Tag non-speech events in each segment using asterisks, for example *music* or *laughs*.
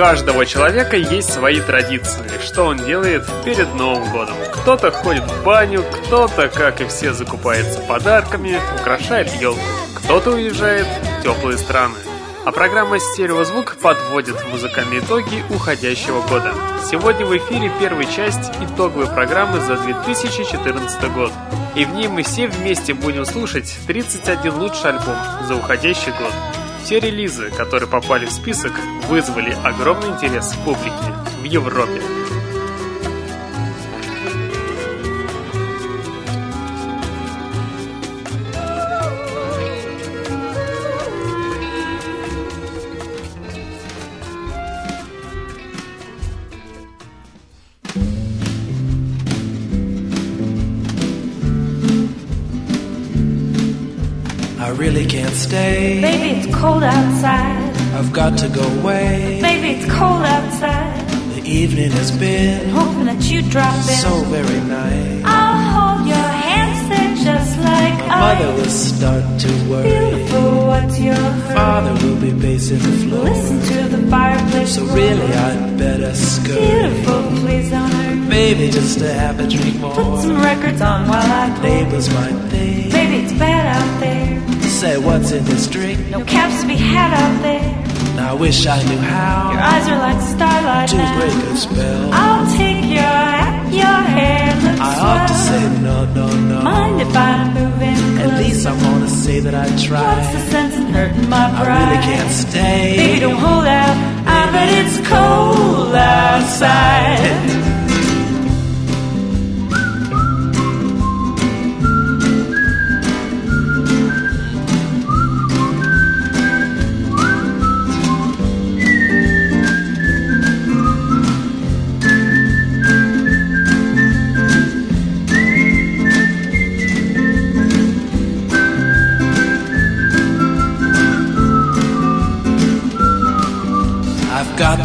Каждого человека есть свои традиции, что он делает перед Новым годом. Кто-то ходит в баню, кто-то, как и все, закупается подарками, украшает елку, кто-то уезжает в теплые страны. А программа «Стереозвук» подводит музыкальные итоги уходящего года. Сегодня в эфире первая часть итоговой программы за 2014 год. И в ней мы все вместе будем слушать 31 лучший альбом за уходящий год. Все релизы, которые попали в список, вызвали огромный интерес публики в Европе. Stay. Baby, it's cold outside. I've got to go away. Baby, it's cold outside. The evening has been hoping that you drop in. So very nice. I'll hold your hand, say just like My I. mother will start to worry. Beautiful, what's your hurry? Father will be pacing the floor. Listen to the fireplace. So roar. really, I'd better scurry. Beautiful, please don't hurt me. Maybe just to have a drink more. Put some records on while I pour. Neighbors might think. Baby, it's bad out there. Say what's in this drink. No caps to be had out there. I wish I knew how. Your eyes are like starlight to now. break a spell. I'll take your hat, your hair looks I ought to say no, no, no. Mind if I move in closer? At least I wanna say that I tried. What's the sense in hurting my I pride? really can't stay. Baby, don't hold out. I bet it's cold outside.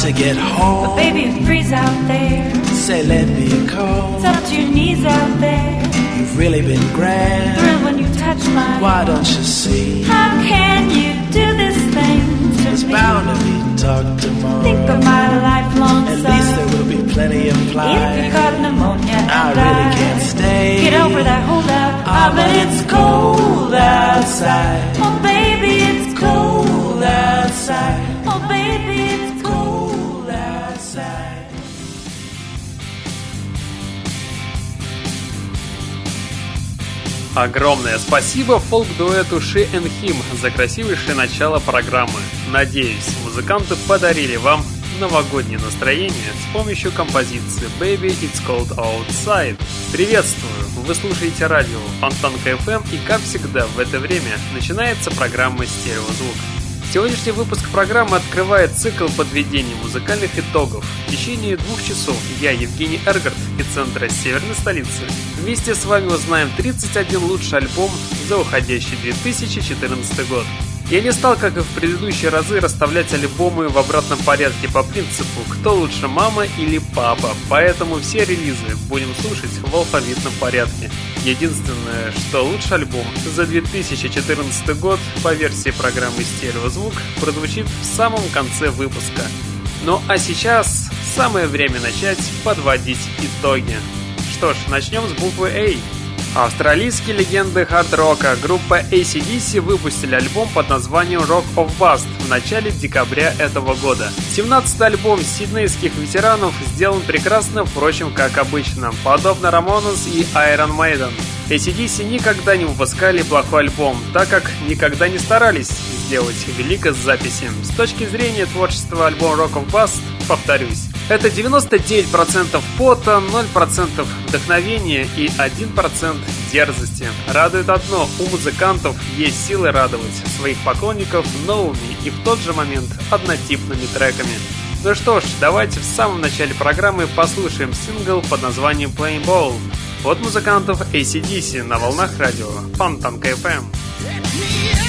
To get home. Baby, it freeze out there. Say, let me coat. It's up to your knees out there. You've really been grand. Thrill when you touch my. Why don't you see? How can you do this thing to It's me? bound to be talk tomorrow. Think of my lifelong At sorrow. least there will be plenty of If you got pneumonia I really can't stay. Get over that holdout. Ah, but it's cold outside. Oh, baby, it's cold outside. Огромное спасибо фолк-дуэту She and Him за красивейшее начало программы. Надеюсь, музыканты подарили вам новогоднее настроение с помощью композиции Baby It's Cold Outside. Приветствую! Вы слушаете радио Фонтанка FM и, как всегда, в это время начинается программа «Стереозвук». Сегодняшний выпуск программы открывает цикл подведения музыкальных итогов. В течение двух часов я, Евгений Эргард, из центра Северной столицы, вместе с вами узнаем 31 лучший альбом за уходящий 2014 год. Я не стал, как и в предыдущие разы, расставлять альбомы в обратном порядке по принципу «кто лучше, мама или папа?», поэтому все релизы будем слушать в алфавитном порядке. Единственное, что лучший альбом за 2014 год по версии программы «Стереозвук» прозвучит в самом конце выпуска. Ну а сейчас самое время начать подводить итоги. Что ж, начнем с буквы A. Австралийские легенды хард-рока группа ACDC выпустили альбом под названием Rock of Bust в начале декабря этого года. 17-й альбом сиднейских ветеранов сделан прекрасно, впрочем, как обычно, подобно Ramones и Iron Maiden. ACDC никогда не выпускали плохой альбом, так как никогда не старались сделать великой записи. С точки зрения творчества альбома Rock of Bust, повторюсь, это 99% пота, 0% вдохновения и 1% дерзости. Радует одно, у музыкантов есть силы радовать своих поклонников новыми и в тот же момент однотипными треками. Ну что ж, давайте в самом начале программы послушаем сингл под названием Playing Ball от музыкантов ACDC на волнах радио Фонтанка FM.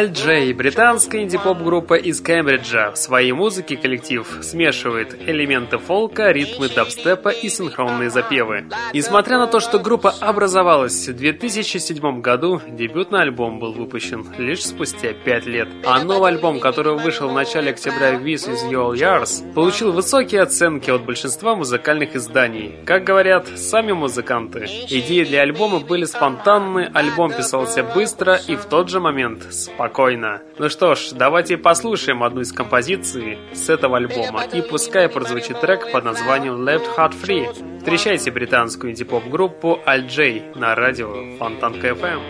Аль Джей, британская инди-поп-группа из Кембриджа. В своей музыке коллектив смешивает элементы фолка, ритмы дабстепа и синхронные запевы. Несмотря на то, что группа образовалась в 2007 году, дебютный альбом был выпущен лишь спустя 5 лет. А новый альбом, который вышел в начале октября This Is Your Years, получил высокие оценки от большинства музыкальных изданий. Как говорят сами музыканты, идеи для альбома были спонтанны, альбом писался быстро и в тот же момент спокойно. Ну что ж, давайте послушаем одну из композиций с этого альбома, и пускай прозвучит трек под названием Left Heart Free. Встречайте британскую инди-поп-группу Al J на радио Фонтанка FM.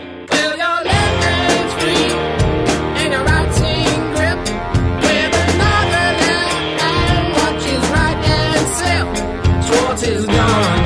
is gone. is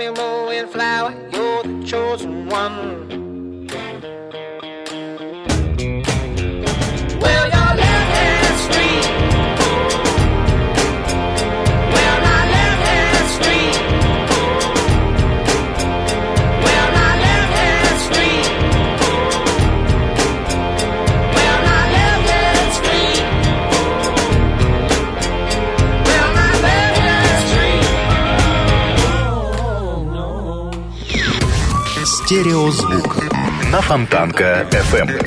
animal. Стереозвук на Фонтанка FM.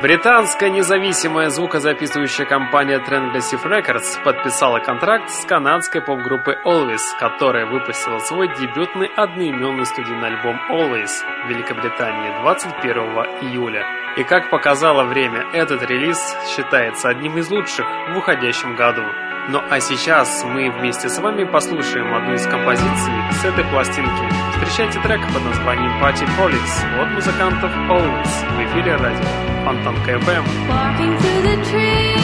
Британская независимая звукозаписывающая компания Transgressive Records подписала контракт с канадской поп-группой Always, которая выпустила свой дебютный одноименный студийный альбом Always в Великобритании 21 июля. И как показало время, этот релиз считается одним из лучших в уходящем году. Ну а сейчас мы вместе с вами послушаем одну из композиций с этой пластинки. Встречайте трек под названием Party Police от музыкантов Always в эфире радио Фонтанка FM. Walking through the trees,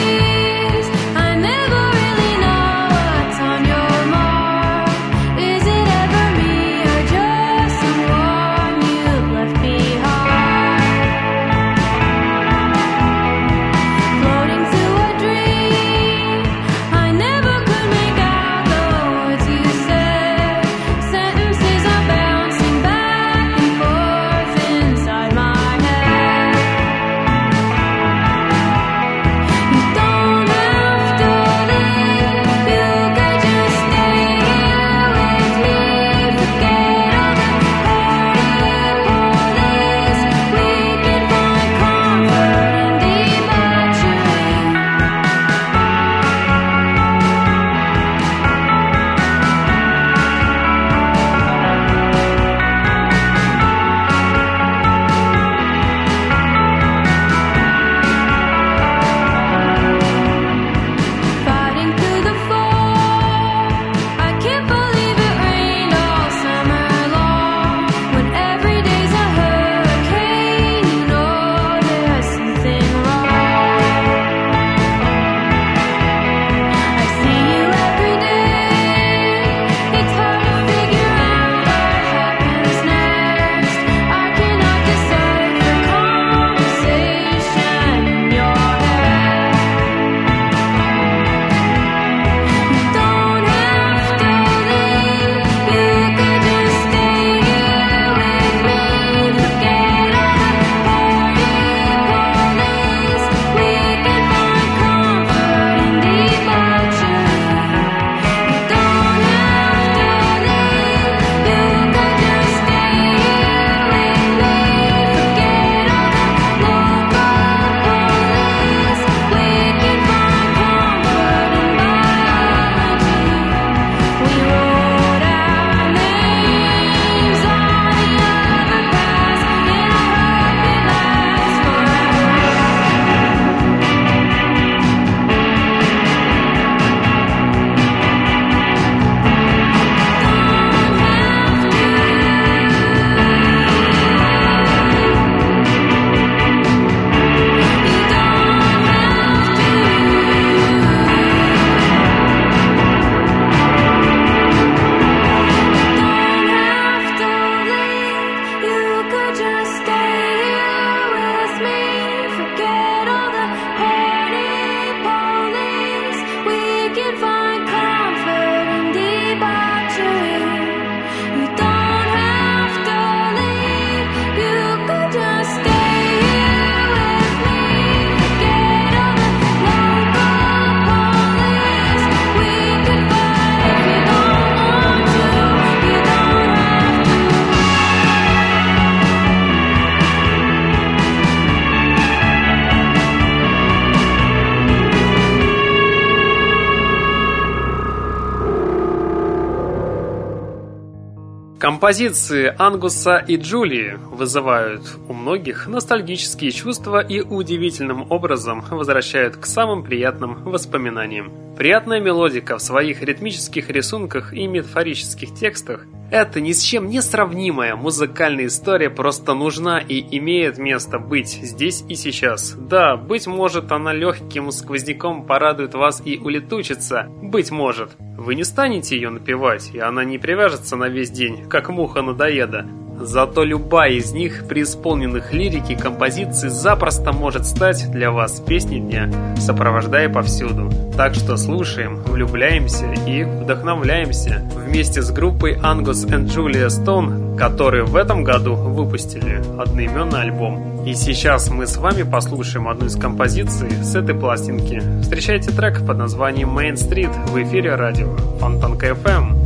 Композиции Ангуса и Джулии вызывают у многих ностальгические чувства и удивительным образом возвращают к самым приятным воспоминаниям. Приятная мелодика в своих ритмических рисунках и метафорических текстах – это ни с чем не сравнимая музыкальная история просто нужна и имеет место быть здесь и сейчас. Да, быть может она легким сквозняком порадует вас и улетучится, быть может. Вы не станете ее напевать, и она не привяжется на весь день, как муха надоеда. Зато любая из них, при исполненных лирики композиций, запросто может стать для вас песней дня, сопровождая повсюду. Так что слушаем, влюбляемся и вдохновляемся вместе с группой Angus and Julia Stone, которые в этом году выпустили одноименный альбом. И сейчас мы с вами послушаем одну из композиций с этой пластинки. Встречайте трек под названием Main Street в эфире радио Фонтанка FM.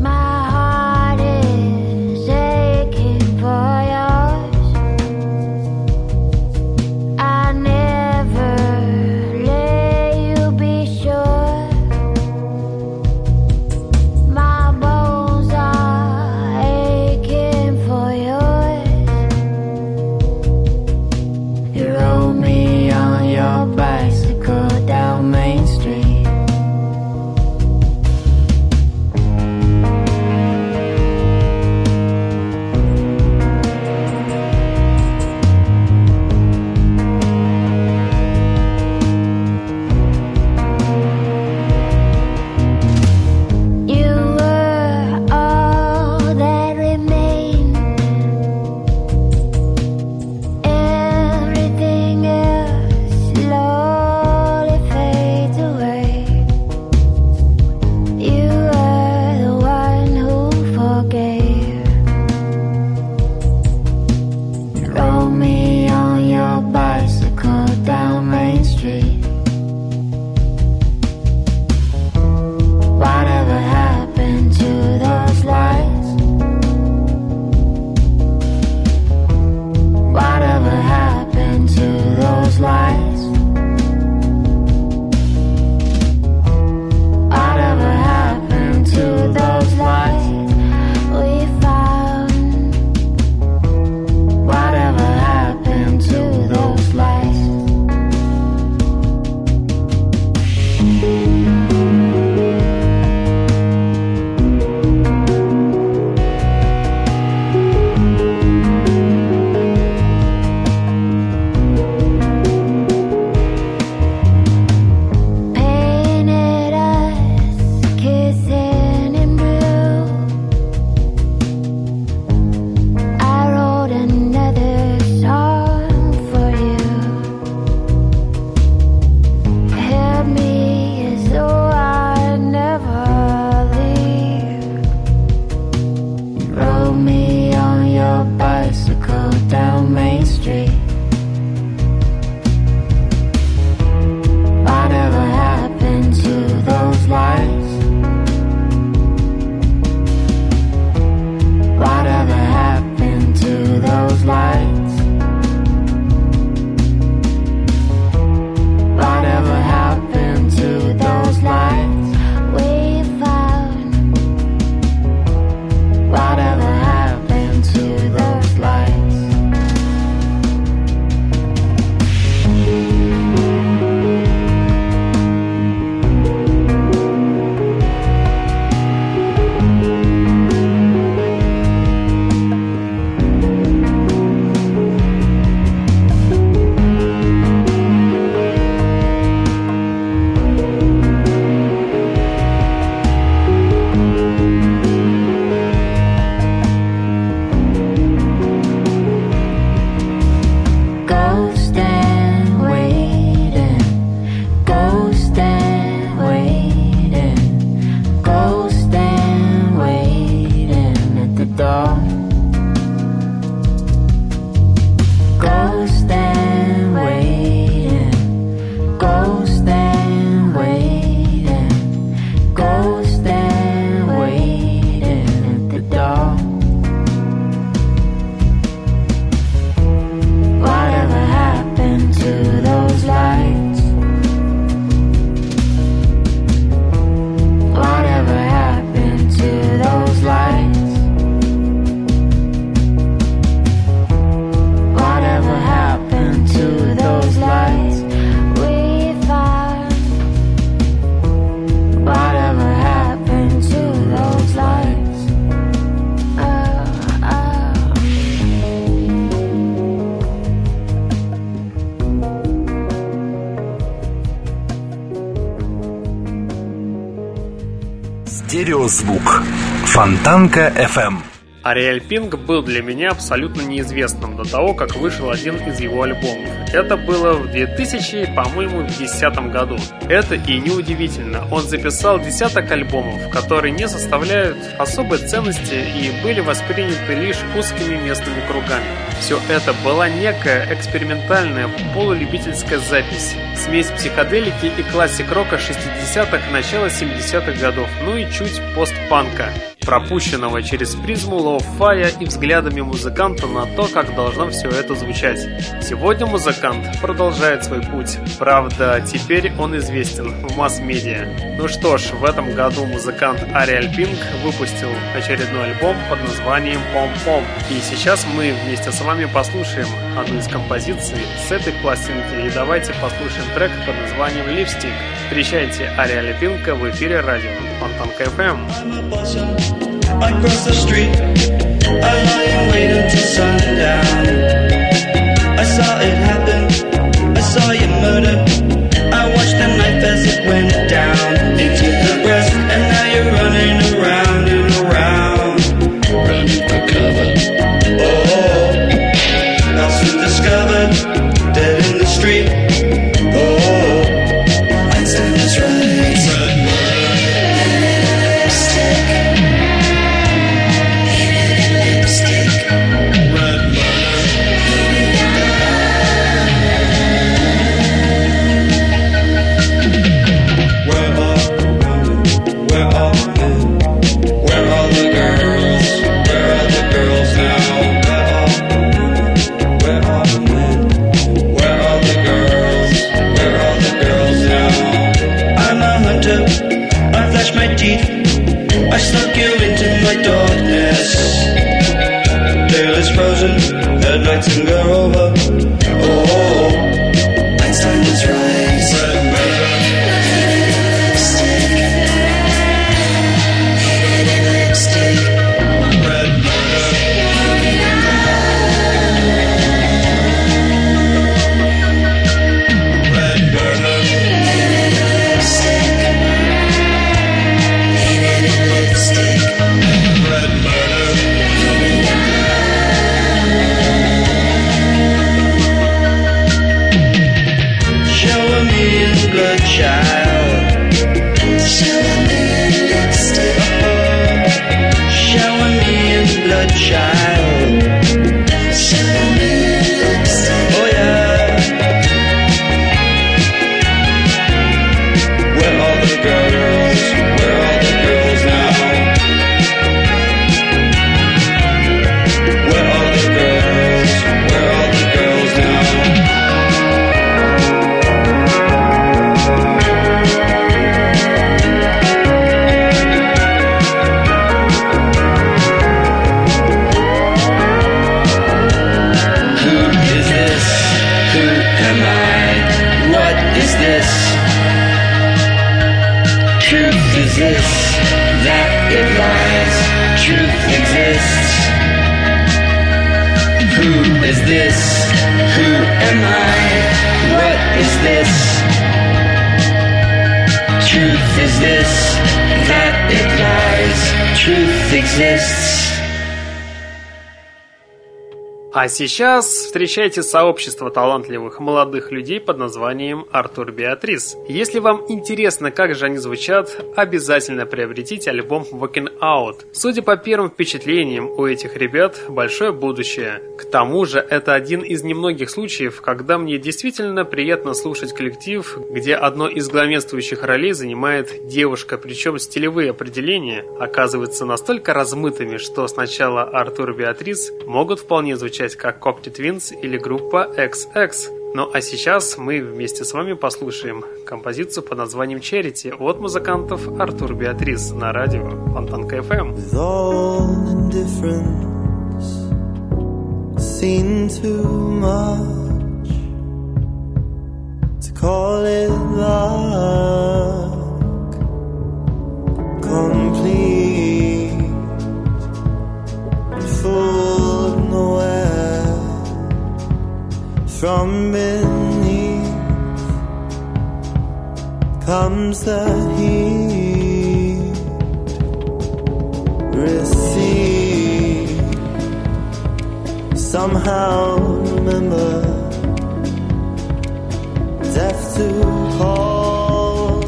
Фонтанка FM. Ариэль Пинг был для меня абсолютно неизвестным до того, как вышел один из его альбомов. Это было в 2000, по-моему, в 2010 году. Это и неудивительно. Он записал десяток альбомов, которые не составляют особой ценности и были восприняты лишь узкими местными кругами. Все это была некая экспериментальная полулюбительская запись. Смесь психоделики и классик-рока 60-х, начала 70-х годов, ну и чуть постпанка пропущенного через призму лоу-фая и взглядами музыканта на то, как должно все это звучать. Сегодня музыкант продолжает свой путь. Правда, теперь он известен в масс-медиа. Ну что ж, в этом году музыкант Ариэль Пинк выпустил очередной альбом под названием «Pom Pom». И сейчас мы вместе с вами послушаем одну из композиций с этой пластинки. И давайте послушаем трек под названием «Lipstick». Встречайте Ариэля Пинка в эфире радио I'm a FM. I cross the street, I lie and wait until sundown. I saw it happen, I saw you murder. I watched the knife as it went down into the ground. Сейчас встречайте сообщество талантливых молодых людей под названием Артур Беатрис. Если вам интересно, как же они звучат, обязательно приобретите альбом Walking Out. Судя по первым впечатлениям, у этих ребят большое будущее. К тому же, это один из немногих случаев, когда мне действительно приятно слушать коллектив, где одно из главенствующих ролей занимает девушка, причем стилевые определения оказываются настолько размытыми, что сначала Артур Беатрис могут вполне звучать как Copty Twins или группа XX. Ну а сейчас мы вместе с вами послушаем композицию под названием Charity от музыкантов Артур Беатрис на радио Фонтанка FM. Call it luck. Complete, full of nowhere From beneath comes the heat. Receive somehow. Remember, deaf to call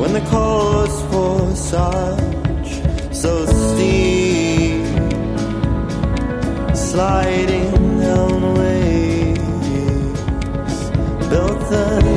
when the calls for such so steep sliding down waves built the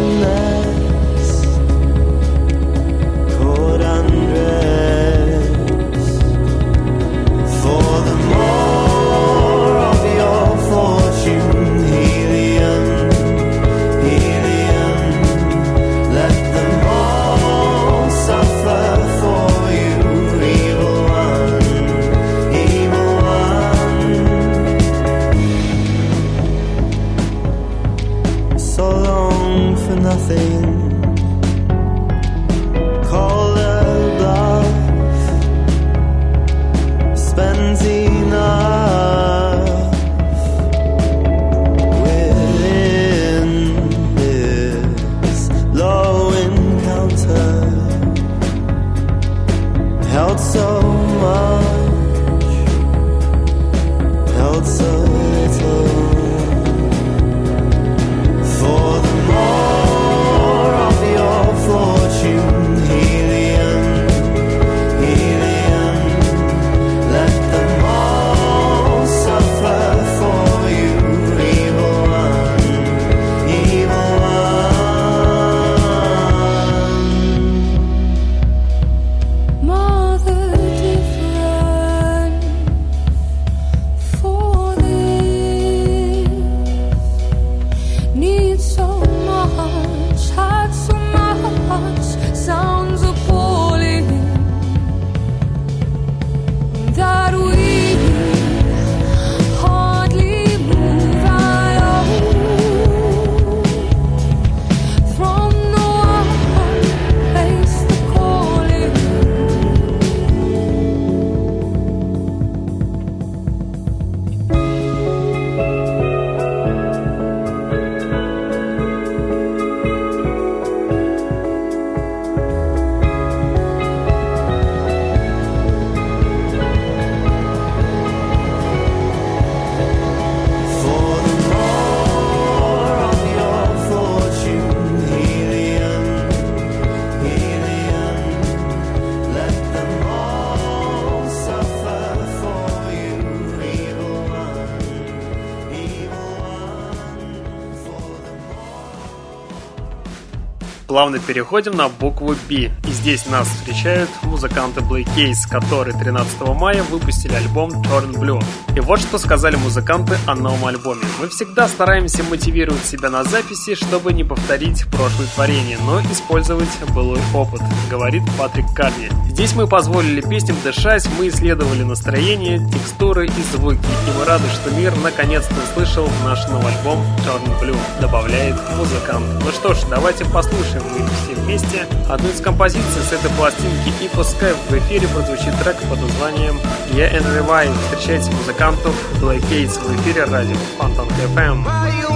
Плавно переходим на букву B. И здесь нас встречают музыканты Black Case, которые 13 мая выпустили альбом Turn Blue. И вот что сказали музыканты о новом альбоме. Мы всегда стараемся мотивировать себя на записи, чтобы не повторить прошлые творения, но использовать былой опыт, говорит Патрик Карни. Здесь мы позволили песням дышать, мы исследовали настроение, текстуры и звуки, и мы рады, что мир наконец-то услышал наш новый альбом Turn Blue, добавляет музыкант. Ну что ж, давайте послушаем мы все вместе одну из композиций с этой пластинки, и пускай в эфире прозвучит трек под названием Yeah and Revive. Встречайте музыкантов Black Gates в эфире радио Фонтан FM.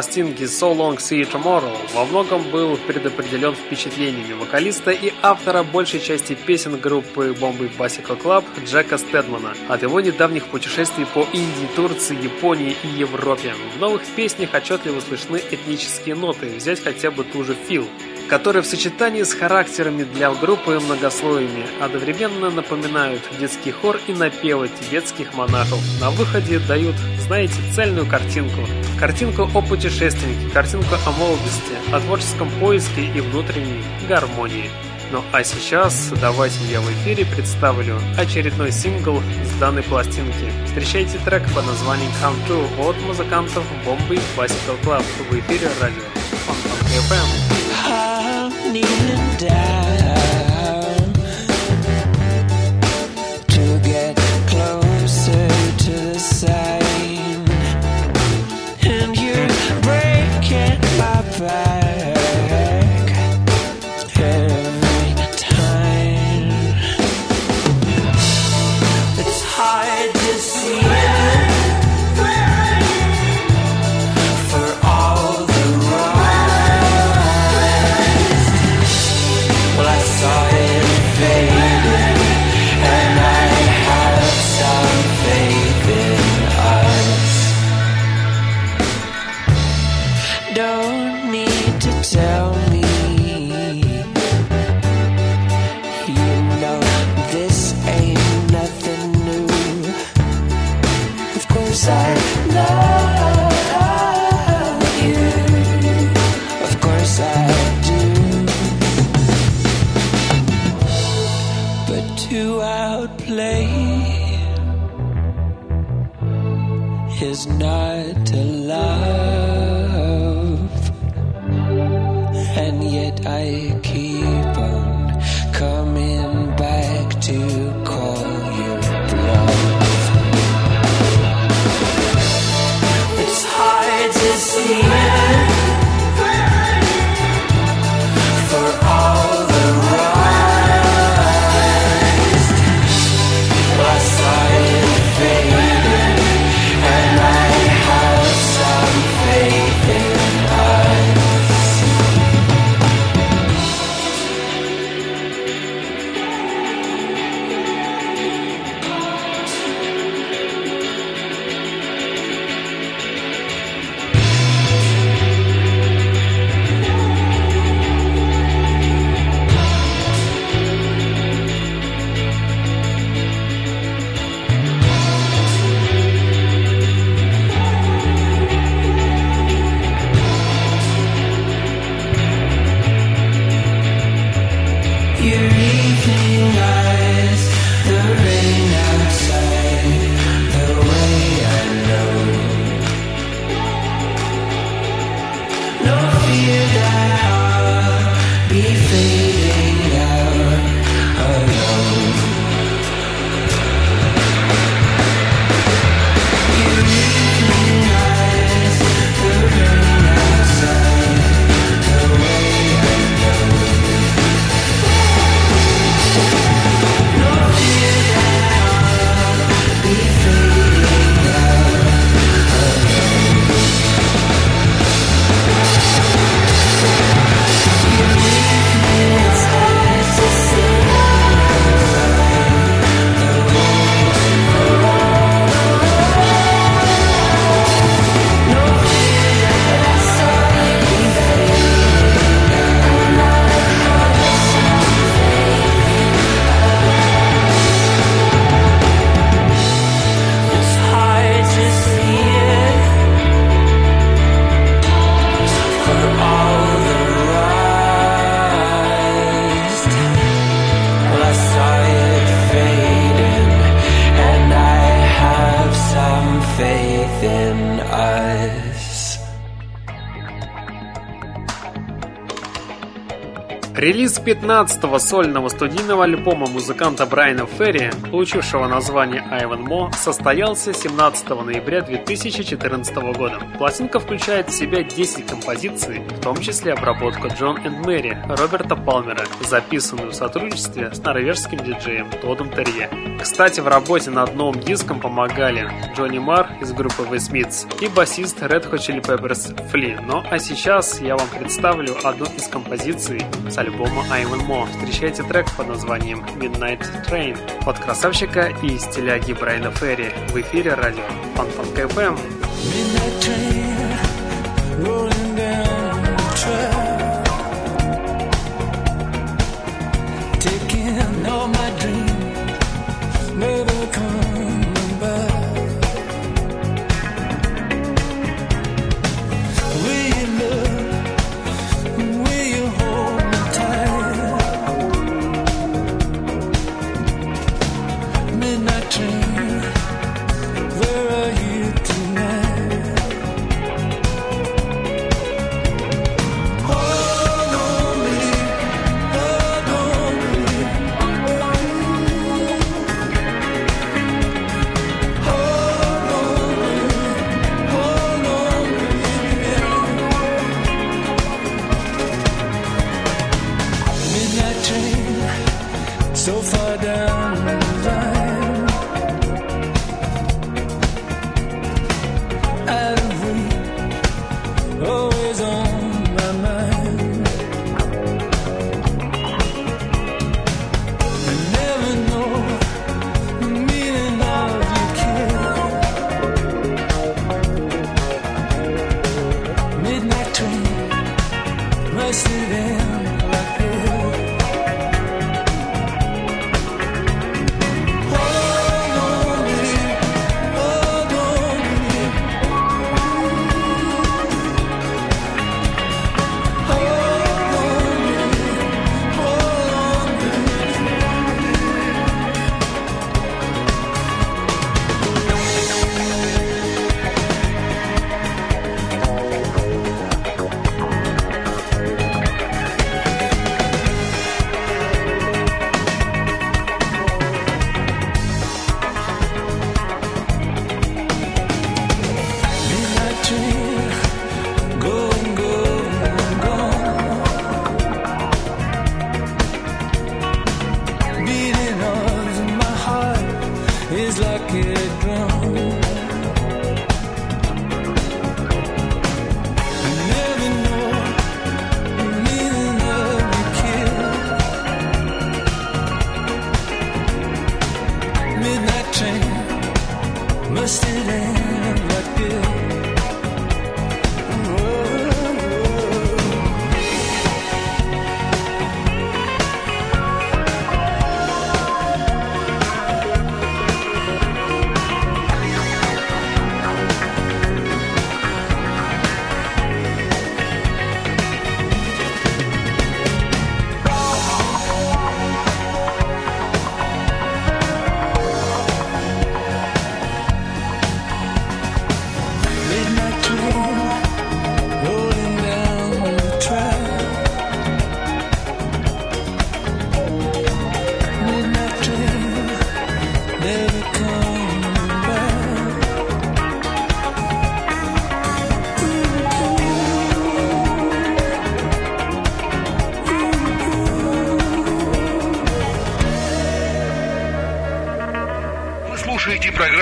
Пластинки So Long See You Tomorrow во многом был предопределен впечатлениями вокалиста и автора большей части песен группы Bombay Bicycle Club Джека Стедмана от его недавних путешествий по Индии, Турции, Японии и Европе. В новых песнях отчетливо слышны этнические ноты, взять хотя бы ту же Фил, которые в сочетании с характерами для группы многослойными одновременно напоминают детский хор и напевы тибетских монахов. На выходе дают, знаете, цельную картинку. Картинку о путешественнике, картинку о молодости, о творческом поиске и внутренней гармонии. Ну а сейчас давайте я в эфире представлю очередной сингл с данной пластинки. Встречайте трек под названием Come To от музыкантов Bombay Bicycle Club в эфире радио Фонтанка FM. don't need Релиз 15-го сольного студийного альбома музыканта Брайана Ферри, получившего название Айван Мо, состоялся 17 ноября 2014 года. Пластинка включает в себя 10 композиций, в том числе обработку Джон и Мэри Роберта Палмера, записанную в сотрудничестве с норвежским диджеем Тодом Терье. Кстати, в работе над новым диском помогали Джонни Мар из группы The Smiths и басист Red Hot Chili Peppers Фли. Ну а сейчас я вам представлю одну из композиций с альбома Айвен Мо. Встречайте трек под названием Midnight Train от красавчика и стиляги Брайана Ферри в эфире радио Фанфан КФМ.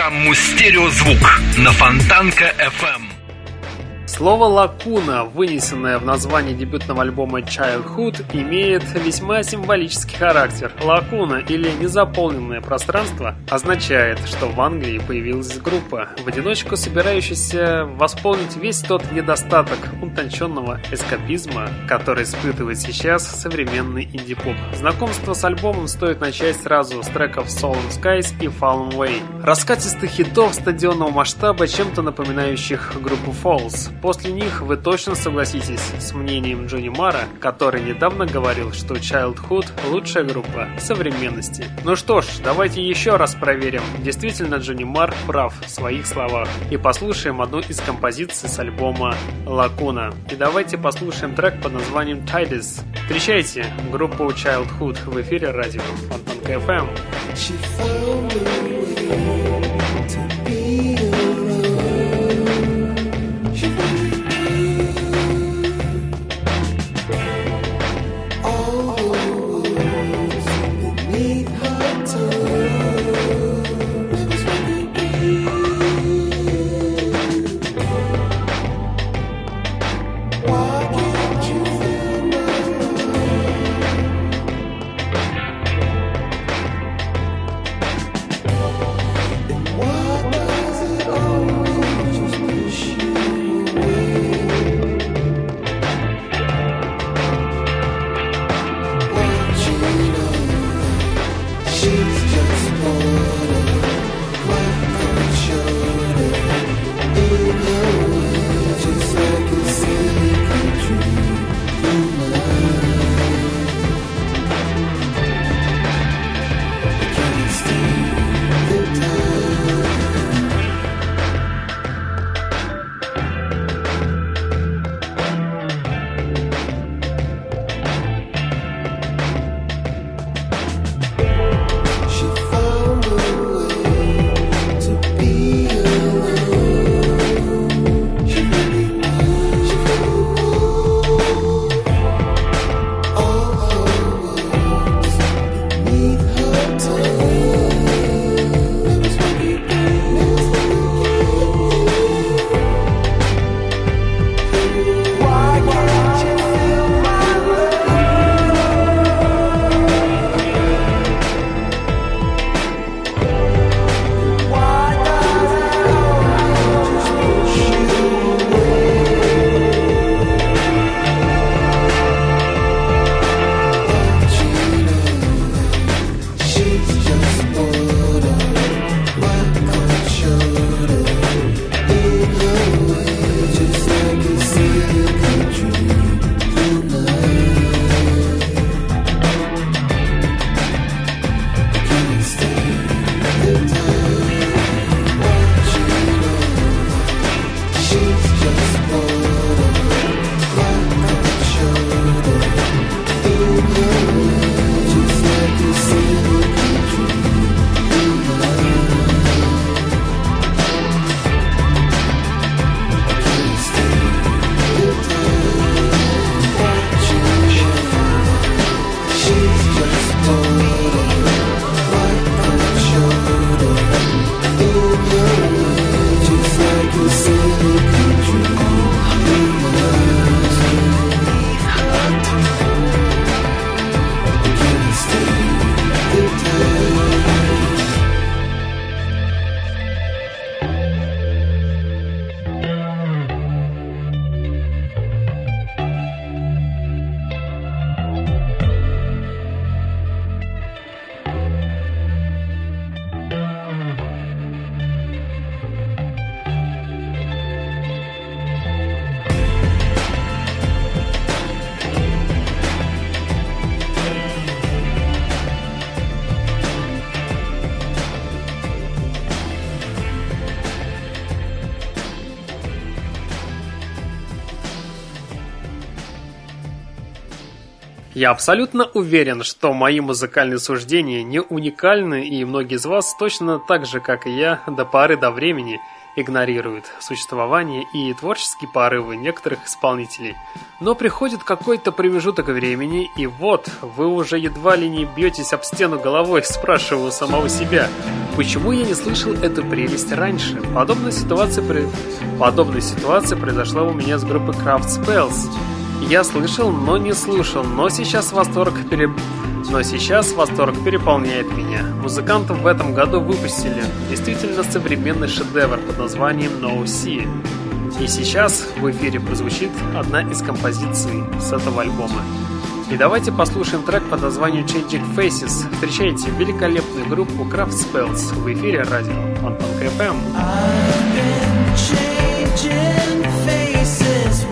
Программу «Стереозвук» на Фонтанка FM. Слово «лакуна», вынесенное в название дебютного альбома Childhood, имеет весьма символический характер. Лакуна или незаполненное пространство означает, что в Англии появилась группа, в одиночку собирающаяся восполнить весь тот недостаток утонченного эскапизма, который испытывает сейчас современный инди-поп. Знакомство с альбомом стоит начать сразу с треков Solemn Skies и Fallen Way. Раскатистых хитов стадионного масштаба, чем-то напоминающих группу Falls. после них вы точно согласитесь с мнением Джонни Мара, который недавно говорил, что Childhood – лучшая группа современности. Ну что ж, давайте еще раз проверим, действительно Джонни Мар прав в своих словах. И послушаем одну из композиций с альбома Лакуна. И давайте послушаем трек под названием Tides. Встречайте группу Childhood в эфире радио Фонтанка Confirm. She found Я абсолютно уверен, что мои музыкальные суждения не уникальны, и многие из вас точно так же, как и я, до поры до времени игнорируют существование и творческие порывы некоторых исполнителей. Но приходит какой-то промежуток времени, и вот вы уже едва ли не бьетесь об стену головой, *laughs* спрашивая у самого себя, почему я не слышал эту прелесть раньше. Подобная ситуация, при... Подобная ситуация произошла у меня с группой Craft Spells. Я слышал, но не слушал, но сейчас восторг пере... Но сейчас восторг переполняет меня. Музыкантов в этом году выпустили действительно современный шедевр под названием No Sea. И сейчас в эфире прозвучит одна из композиций с этого альбома. И давайте послушаем трек под названием Changing Faces. Встречайте великолепную группу Craft Spells в эфире радио Фонтанка FM. I've been changing faces.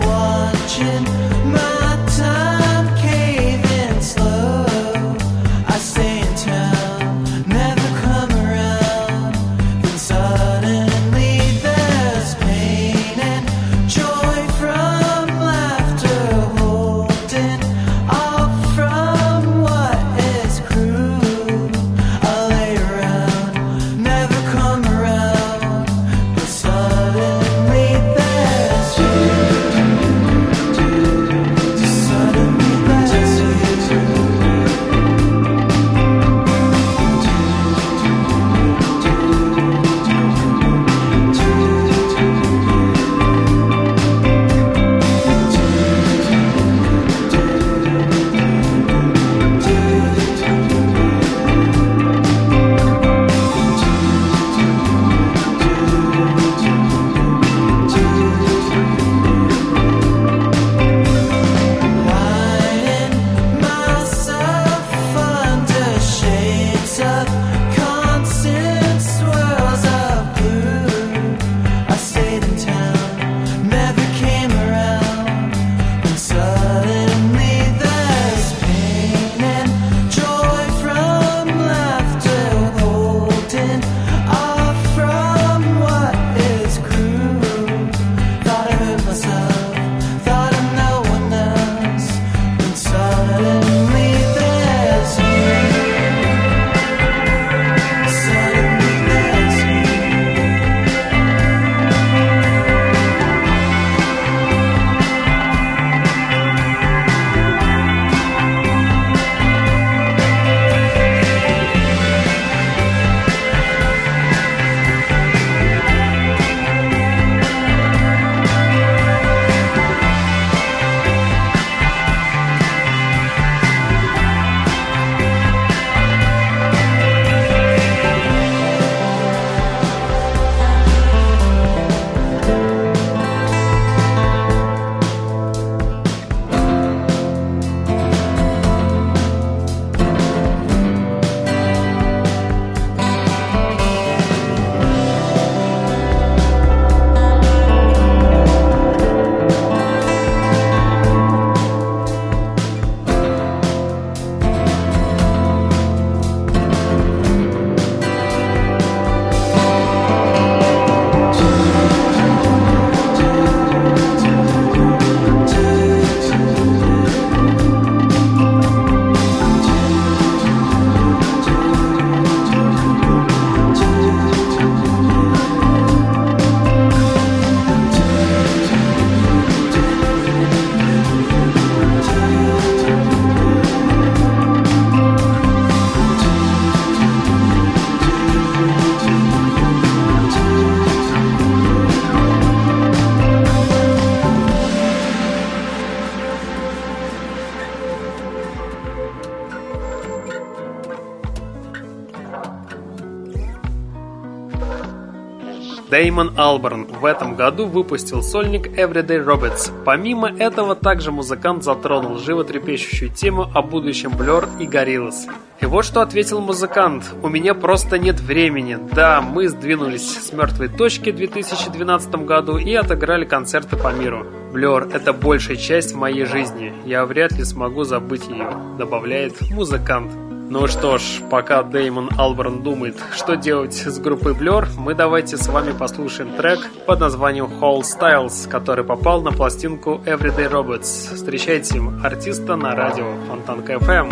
Дэймон Алберн в этом году выпустил сольник Everyday Robots. Помимо этого, также музыкант затронул животрепещущую тему о будущем Blur и Gorillaz. И вот что ответил музыкант. «У меня просто нет времени. Да, мы сдвинулись с мертвой точки в 2012 году и отыграли концерты по миру. Blur — это большая часть моей жизни. Я вряд ли смогу забыть ее», — добавляет музыкант. Ну что ж, пока Дэймон Алберн думает, что делать с группой Blur, мы давайте с вами послушаем трек под названием Whole Styles, который попал на пластинку Everyday Robots. Встречайте артиста на радио Фонтанка FM.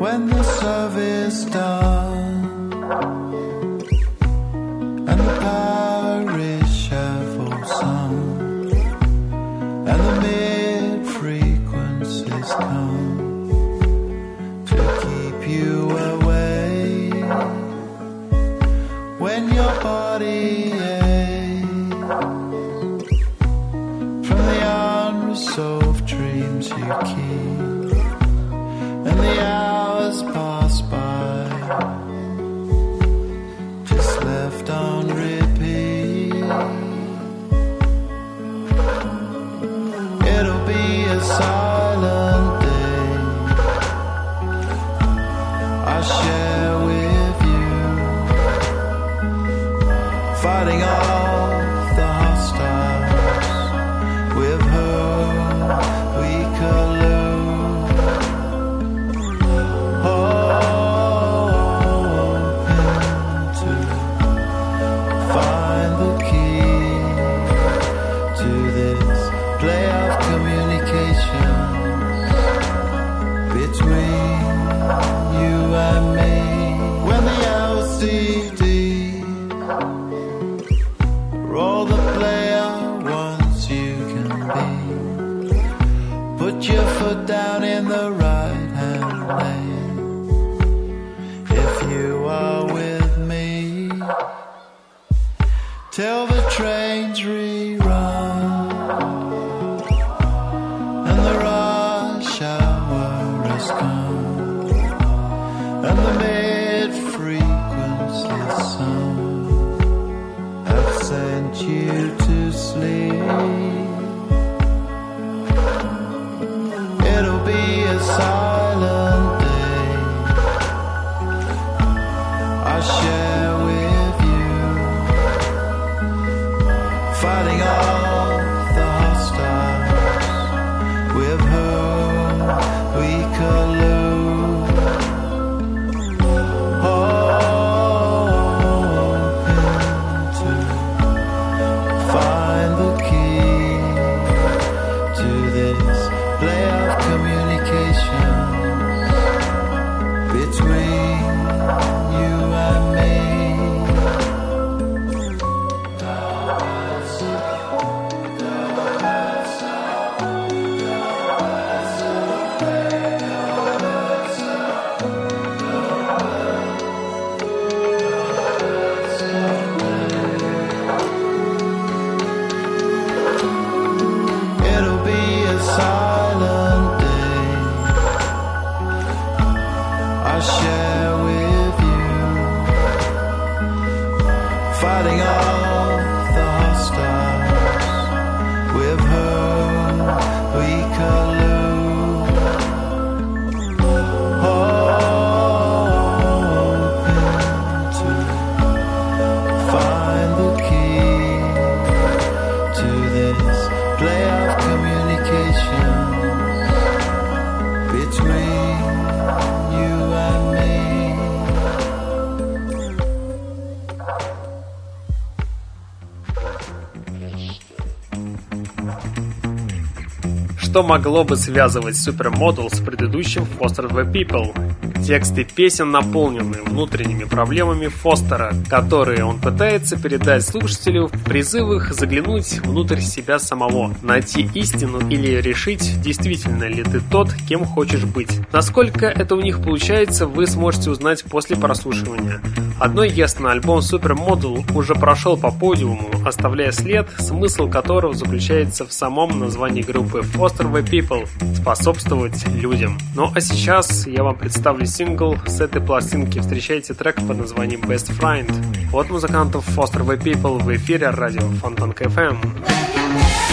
When the service done decay. Что могло бы связывать Supermodel с предыдущим Foster the People? Тексты песен наполнены внутренними проблемами Фостера, которые он пытается передать слушателю в призывах заглянуть внутрь себя самого, найти истину или решить, действительно ли ты тот, кем хочешь быть. Насколько это у них получается, вы сможете узнать после прослушивания. Одно ясно, альбом Supermodel уже прошел по подиуму, оставляя след, смысл которого заключается в самом названии группы Foster the People – способствовать людям. Ну а сейчас я вам представлю сингл с этой пластинки. Встречайте трек под названием Best Friend. от музыкантов Foster the People в эфире радио Фонтанка FM.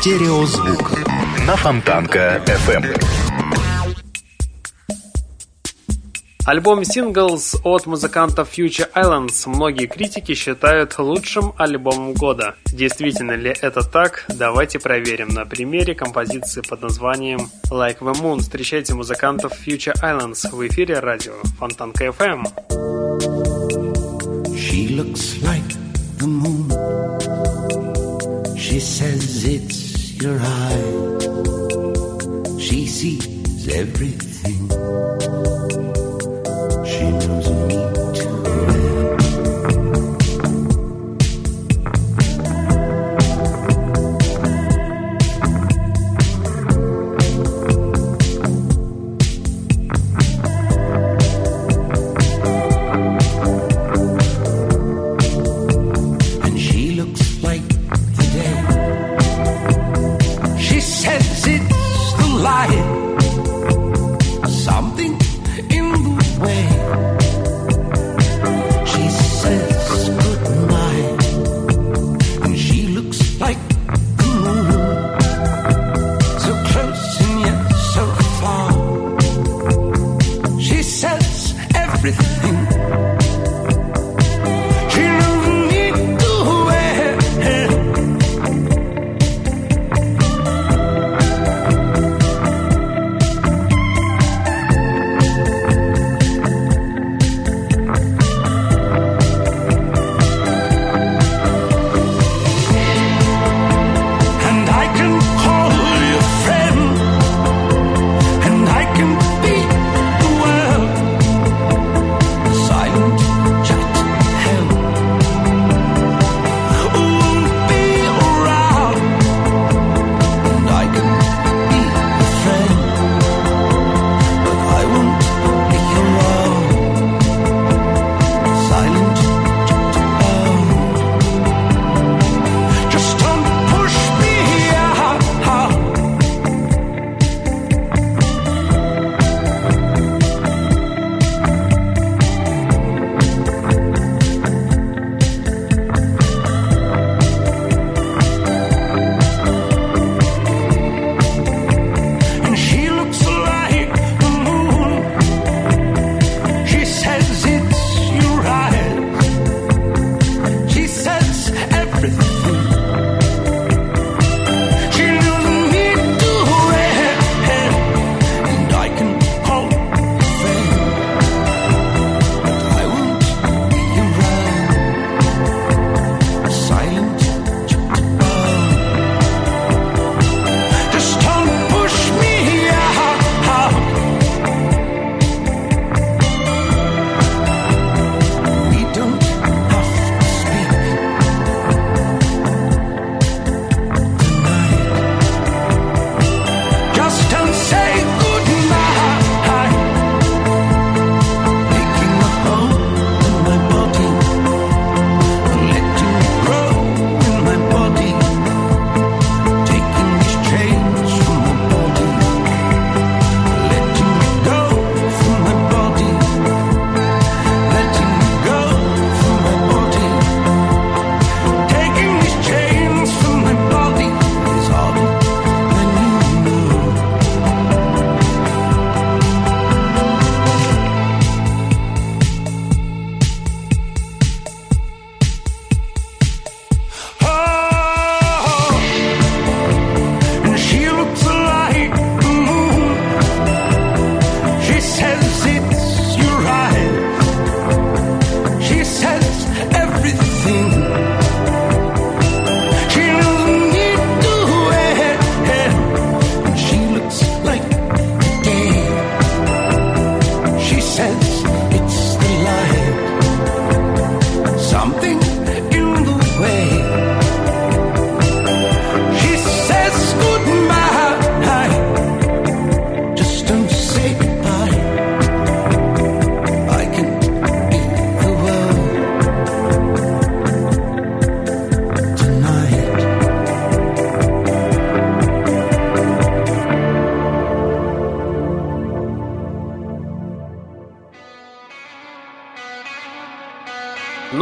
Стереозвук на Фонтанка FM. Альбом Singles от музыкантов Future Islands многие критики считают лучшим альбомом года. Действительно ли это так? Давайте проверим на примере композиции под названием Like the Moon. Встречайте музыкантов Future Islands в эфире радио Фонтанка FM. She looks like the moon. She says it's your eye. She sees everything. She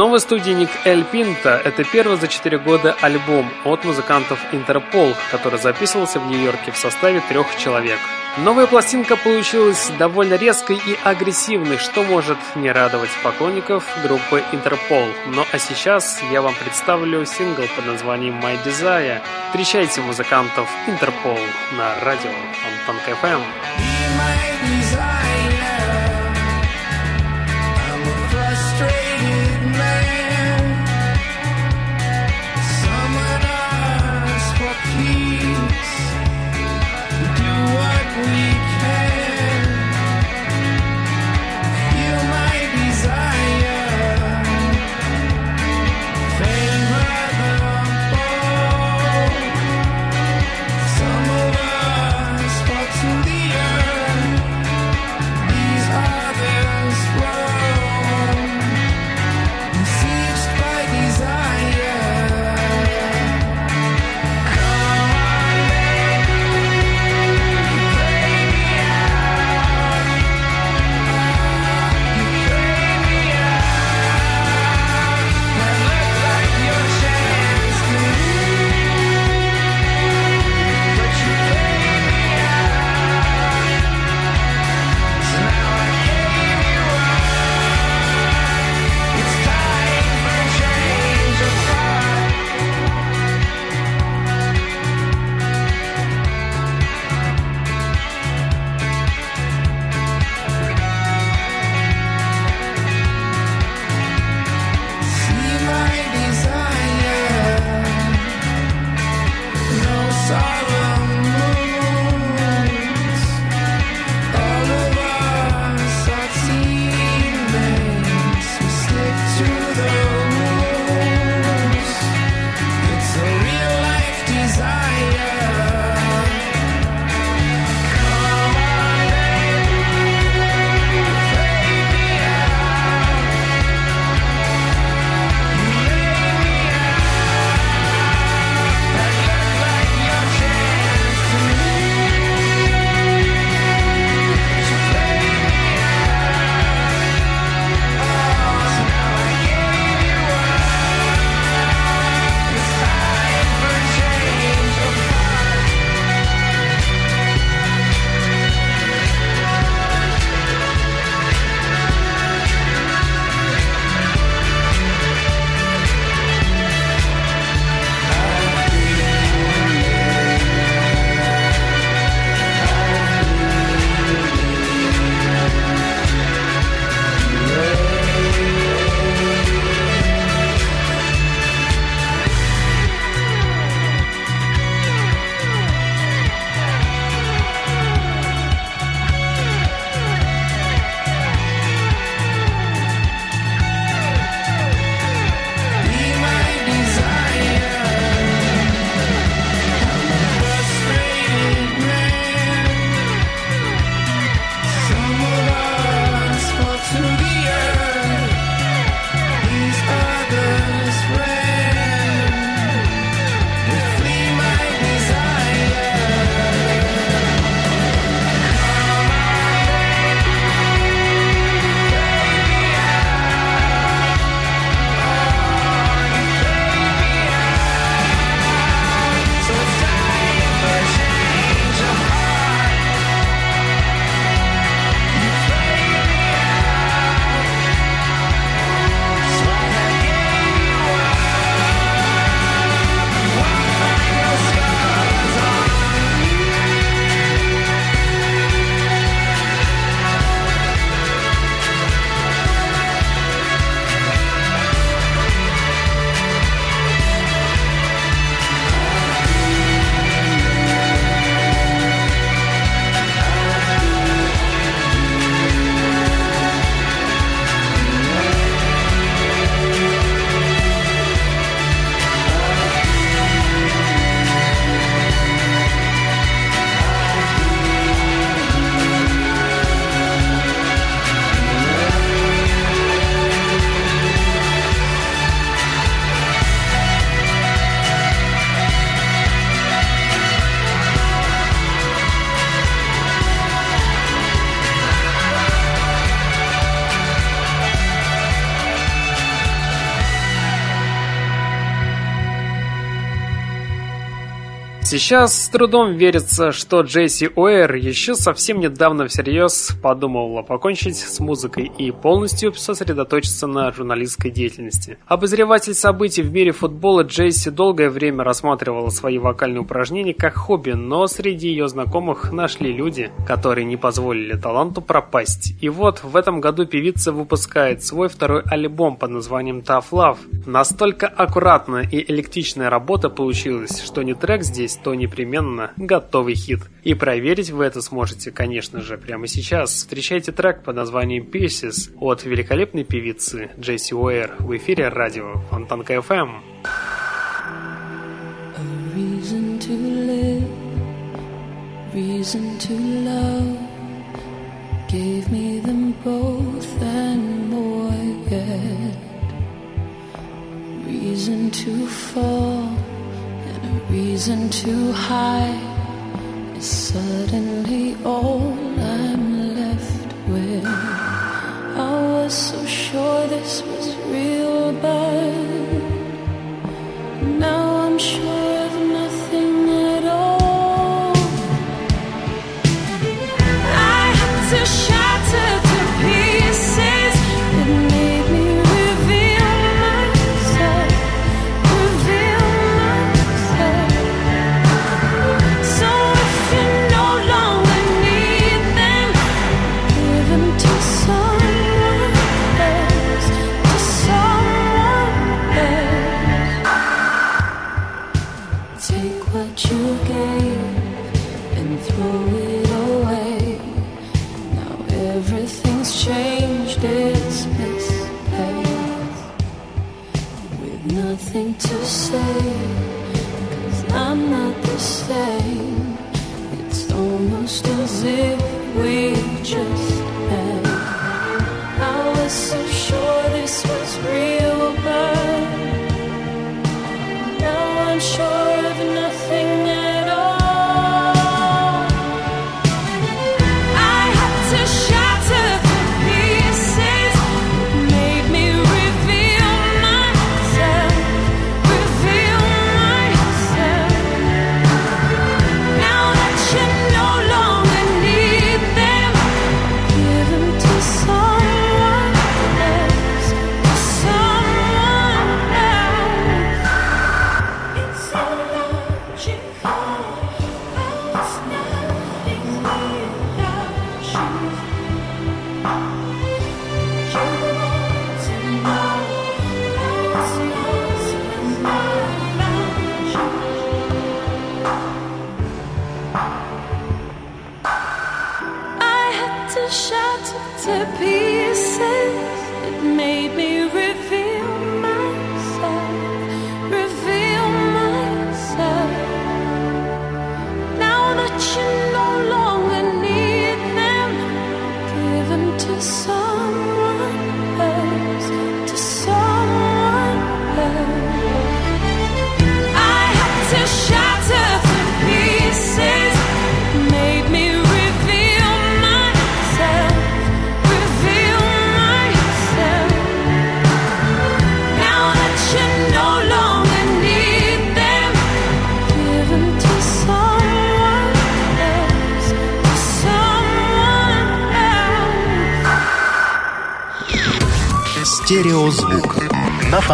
Новый студийник El Pintor – это первый за четыре года альбом от музыкантов Interpol, который записывался в Нью-Йорке в составе трех человек. Новая пластинка получилась довольно резкой и агрессивной, что может не радовать поклонников группы Interpol. Ну а сейчас я вам представлю сингл под названием My Desire. Встречайте музыкантов Interpol на радио Антон КФМ. Сейчас с трудом верится, что Джейси Уэйр еще совсем недавно всерьез подумывала покончить с музыкой и полностью сосредоточиться на журналистской деятельности. Обозреватель событий в мире футбола Джейси долгое время рассматривала свои вокальные упражнения как хобби, но среди ее знакомых нашли люди, которые не позволили таланту пропасть. И вот в этом году певица выпускает свой второй альбом под названием Tough Love. Настолько аккуратная и электричная работа получилась, что не трек здесь то непременно готовый хит. И проверить вы это сможете, конечно же, прямо сейчас. Встречайте трек под названием Pieces от великолепной певицы Джесси Уэйр в эфире радио Фонтанка FM. reason to love. Gave me them both and more yet. Reason to fall a reason to hide is suddenly all I'm left with. I was so sure this was real, but now I'm sure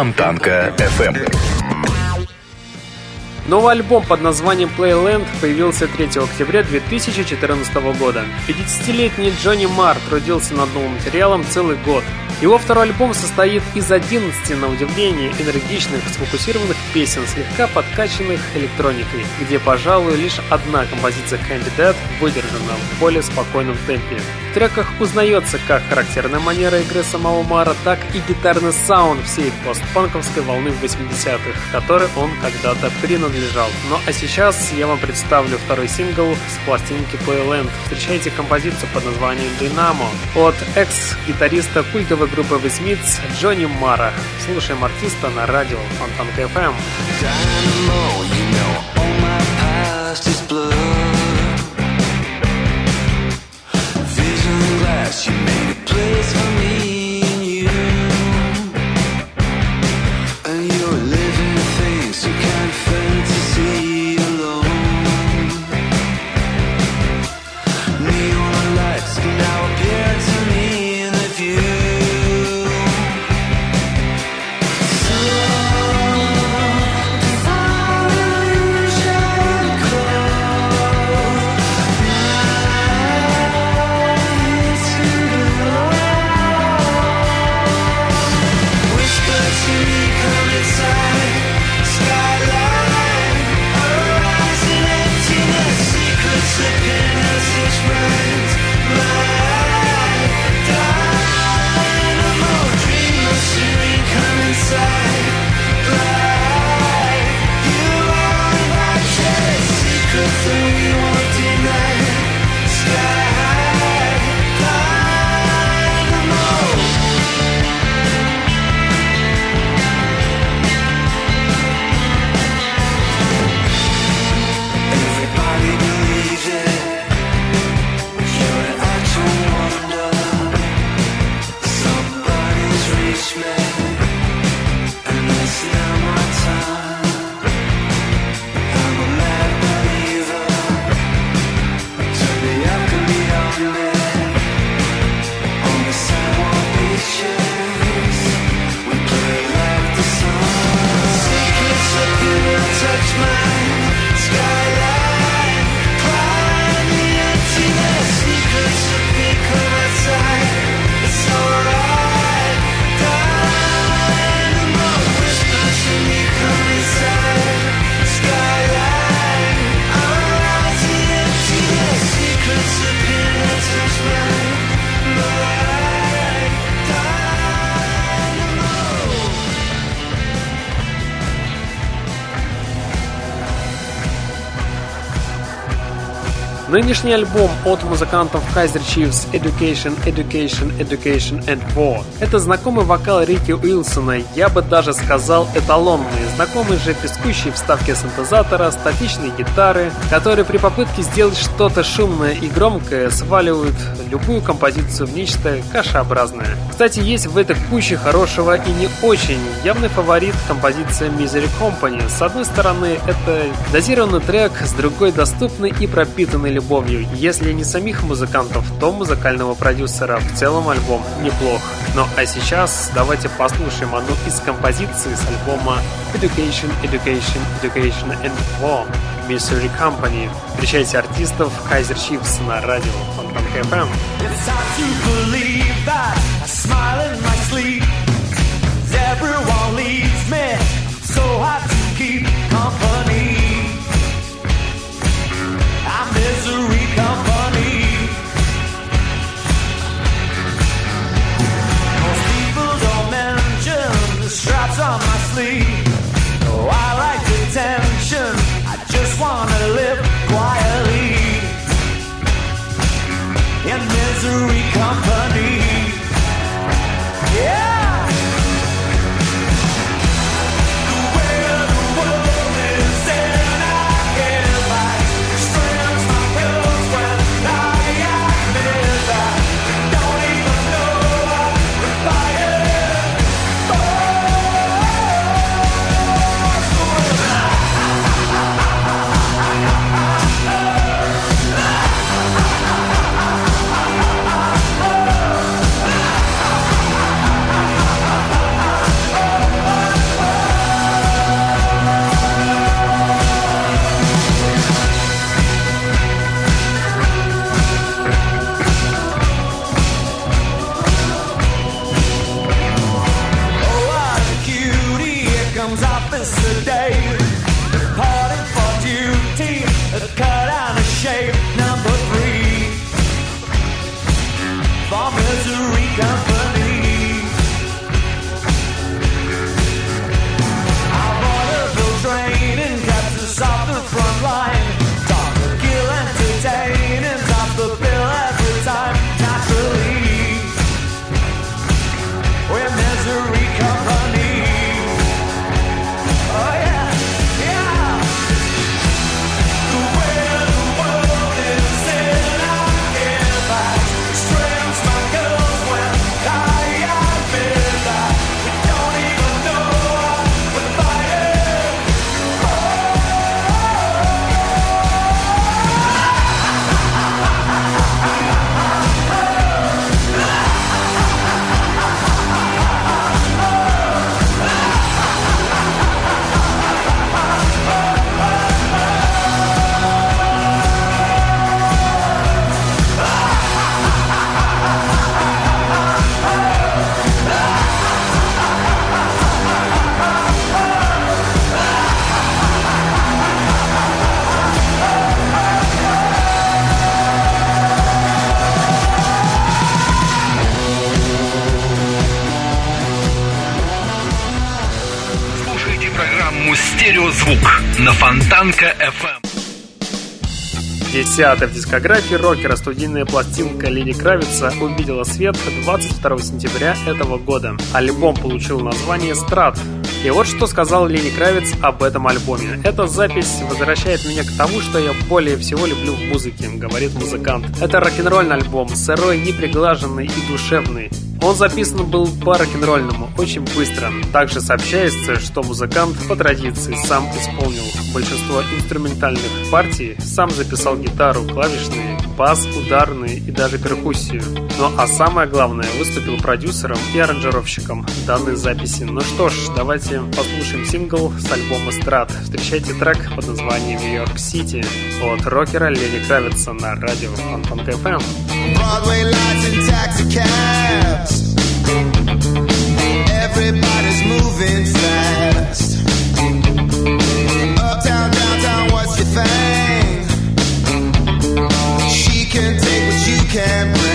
Фонтанка FM. Новый альбом под названием Playland появился 3 октября 2014 года. 50-летний Джонни Марр трудился над новым материалом целый год. Его второй альбом состоит из 11, на удивление, энергичных, сфокусированных песен, слегка подкачанных электроникой, где, пожалуй, лишь одна композиция Candy выдержана в более спокойном темпе. В треках узнается как характерная манера игры самого Мара, так и гитарный саунд всей постпанковской волны 80-х, которой он когда-то принадлежал. Ну а сейчас я вам представлю второй сингл с пластинки Playland. Встречайте композицию под названием Dynamo от экс-гитариста культовой группы The Джонни Мара. Слушаем артиста на радио Фонтанка FM. Dynamo, you know Нынешний альбом от музыкантов Kaiser Chiefs Education, Education, Education and War. Это знакомый вокал Рики Уилсона, я бы даже сказал эталонный, знакомый же пескущие вставки синтезатора, статичные гитары, которые при попытке сделать что-то шумное и громкое сваливают любую композицию в нечто кашеобразное. Кстати, есть в этой куче хорошего и не очень. Явный фаворит композиция Misery Company. С одной стороны, это дозированный трек, с другой доступный и пропитанный любовью любовью. Если не самих музыкантов, то музыкального продюсера. В целом альбом неплох. Ну а сейчас давайте послушаем одну из композиций с альбома Education, Education, Education and War Misery Company. Встречайте артистов Kaiser Chiefs на радио Фонтанка FM. Everyone leaves me so hard to keep company. Straps on my sleeve. Oh, I like attention. I just wanna live quietly in misery company. from misery Rico. На Фонтанка FM. Десятая в дискографии рокера студийная пластинка Лени Кравица увидела свет 22 сентября этого года. Альбом получил название «Страт». И вот что сказал Лени Кравец об этом альбоме. Эта запись возвращает меня к тому, что я более всего люблю в музыке, говорит музыкант. Это рок-н-ролльный альбом, сырой, неприглаженный и душевный. Он записан был по рок-н-ролльному, очень быстро. Также сообщается, что музыкант по традиции сам исполнил большинство инструментальных партий, сам записал гитару, клавишные, бас, ударные и даже перкуссию. Ну а самое главное, выступил продюсером и аранжировщиком данной записи. Ну что ж, давайте послушаем сингл с альбома «Страт». Встречайте трек под названием «Нью-Йорк Сити» от рокера Лени Кравица на радио taxi cabs. Everybody's moving fast. can't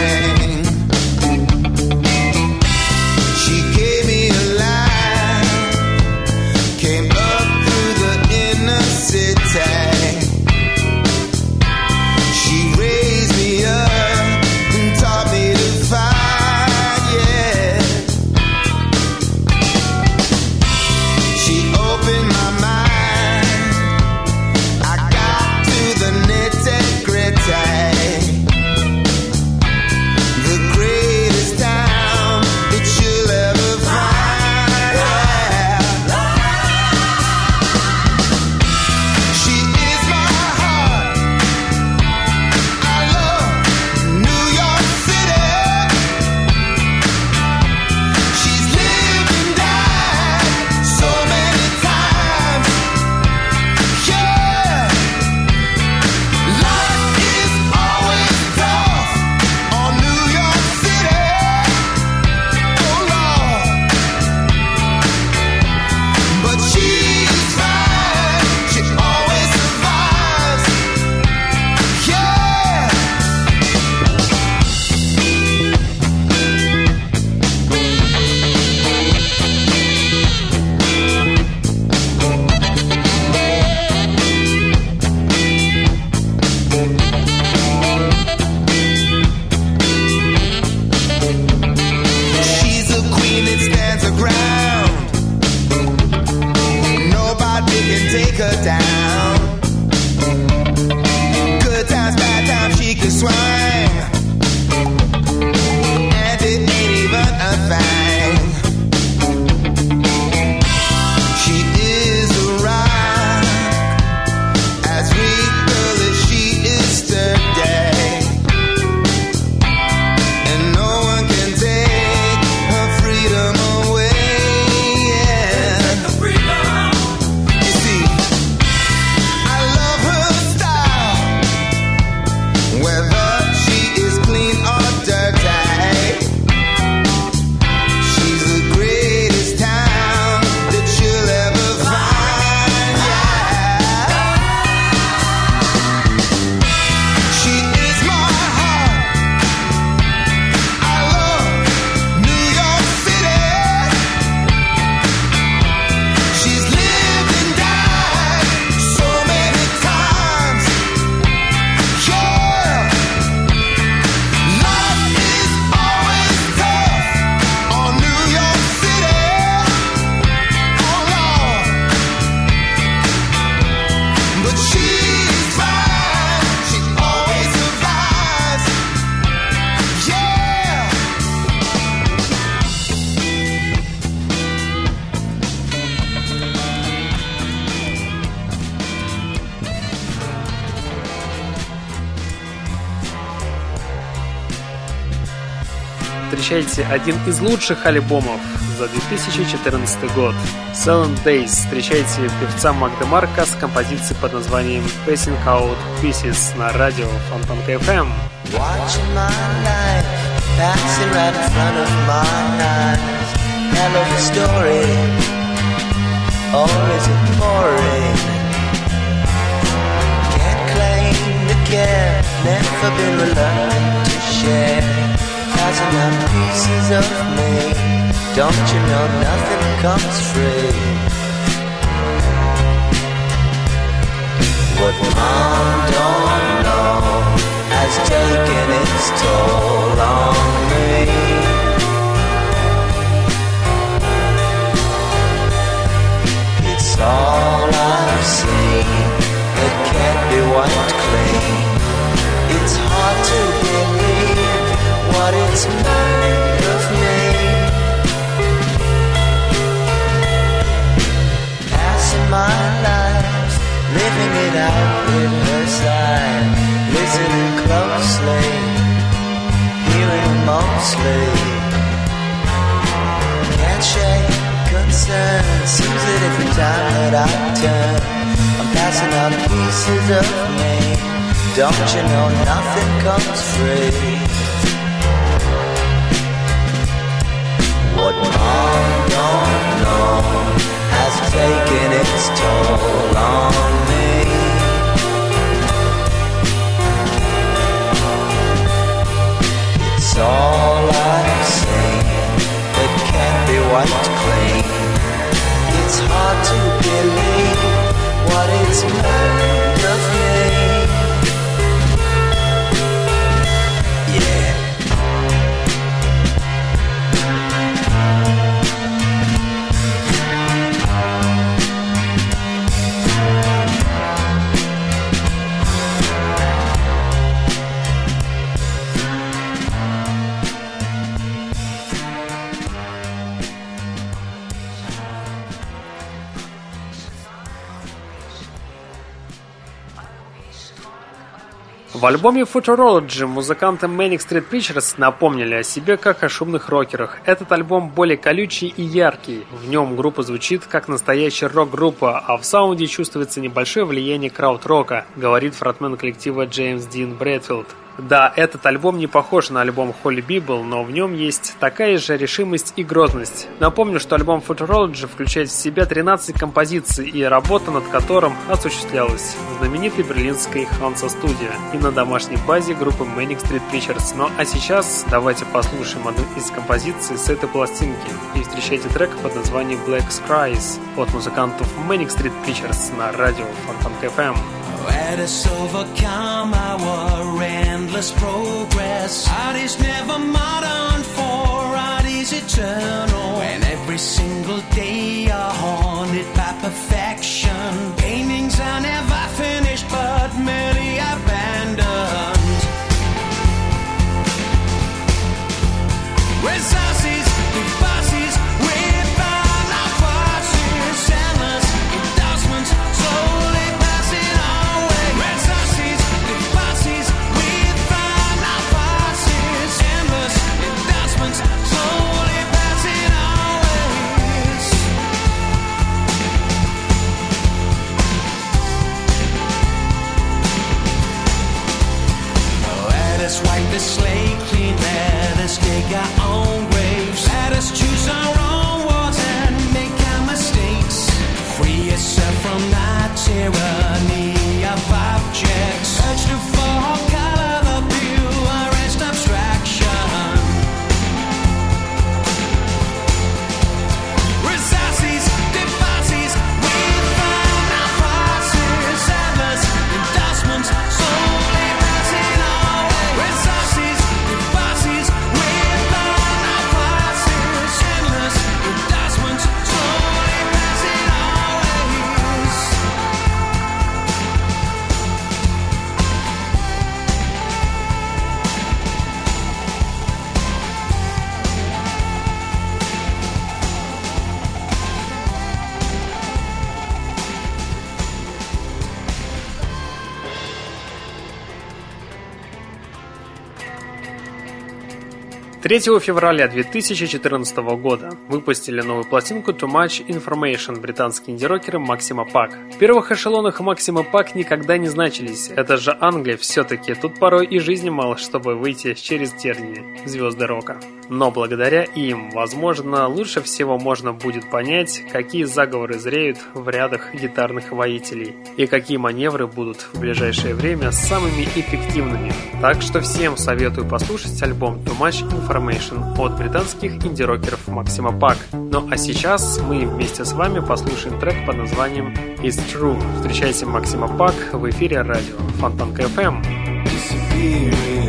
Встречайте один из лучших альбомов за 2014 год. Silent Days. Встречайте певца Магда Марка с композицией под названием Passing Out Pieces на радио to care, never been reluctant to share. Thousand odd pieces of me, don't you know nothing comes free? What mom don't know has taken its toll on me. It's all I've seen that can't be wiped clean. Don't you know nothing comes free? Taken its toll on me. It's all I've seen that can't be wiped clean. It's hard to believe what it's made В альбоме Futurology музыканты Manic Street Preachers напомнили о себе как о шумных рокерах. Этот альбом более колючий и яркий. В нем группа звучит как настоящая рок-группа, а в саунде чувствуется небольшое влияние крауд-рока, говорит фронтмен коллектива Джеймс Дин Брэдфилд. Да, этот альбом не похож на альбом Holy Bible, но в нем есть такая же решимость и грозность. Напомню, что альбом Futurology включает в себя 13 композиций и работа над которым осуществлялась в знаменитой берлинской Hansa Studio и на домашней базе группы Manic Street Preachers. Ну а сейчас давайте послушаем одну из композиций с этой пластинки и встречайте трек под названием Black Skies от музыкантов Manic Street Preachers на радио Фонтанка FM. Let us overcome our endless progress. Art is never modern, for art is eternal. And every single day are haunted by perfection. Slate clean, let us dig our own graves. Let us choose our own wars and make our mistakes. Free yourself from that tyranny 3 февраля 2014 года выпустили новую пластинку Too Much Information британские инди-рокеры Максима Пак. В первых эшелонах Максима Пак никогда не значились. Это же Англия все-таки, тут порой и жизни мало, чтобы выйти через тернии звезды рока. Но благодаря им, возможно, лучше всего можно будет понять, какие заговоры зреют в рядах гитарных воителей и какие маневры будут в ближайшее время самыми эффективными. Так что всем советую послушать альбом Too Much Information от британских инди-рокеров Максима Пак. Ну а сейчас мы вместе с вами послушаем трек под названием It's True. Встречайте Максима Пак в эфире радио Фонтанка FM. You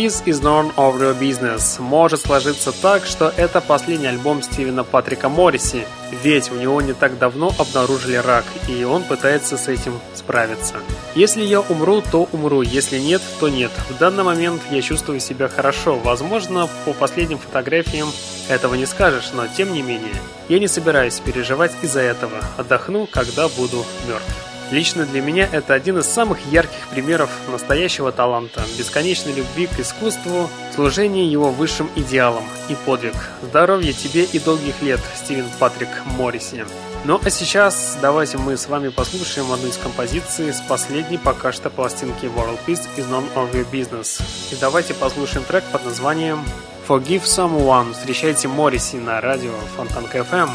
Peace is none of your business. Может сложиться так, что это последний альбом Стивена Патрика Морриси, ведь у него не так давно обнаружили рак, и он пытается с этим справиться. Если я умру, то умру, если нет, то нет. В данный момент я чувствую себя хорошо. Возможно, по последним фотографиям этого не скажешь, но тем не менее, я не собираюсь переживать из-за этого. Отдохну, когда буду мертв. Лично для меня это один из самых ярких примеров настоящего таланта, бесконечной любви к искусству, служения его высшим идеалам и подвиг. Здоровья тебе и долгих лет, Стивен Патрик Морриси. Ну а сейчас давайте мы с вами послушаем одну из композиций с последней пока что пластинки World Peace is None of Your Business. И давайте послушаем трек под названием Forgive Someone. Встречайте Морриси на радио Фонтанка FM.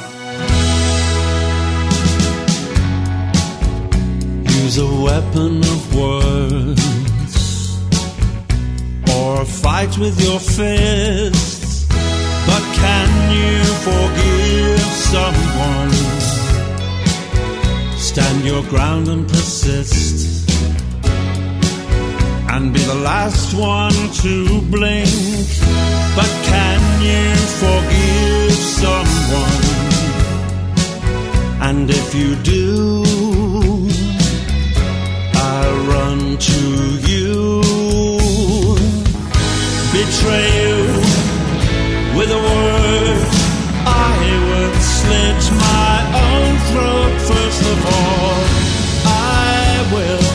Use a weapon of words or a fight with your fists. But can you forgive someone? Stand your ground and persist. And be the last one to blink. But can you forgive someone? And if you do, to you, betray you with a word. I would slit my own throat first of all. I will.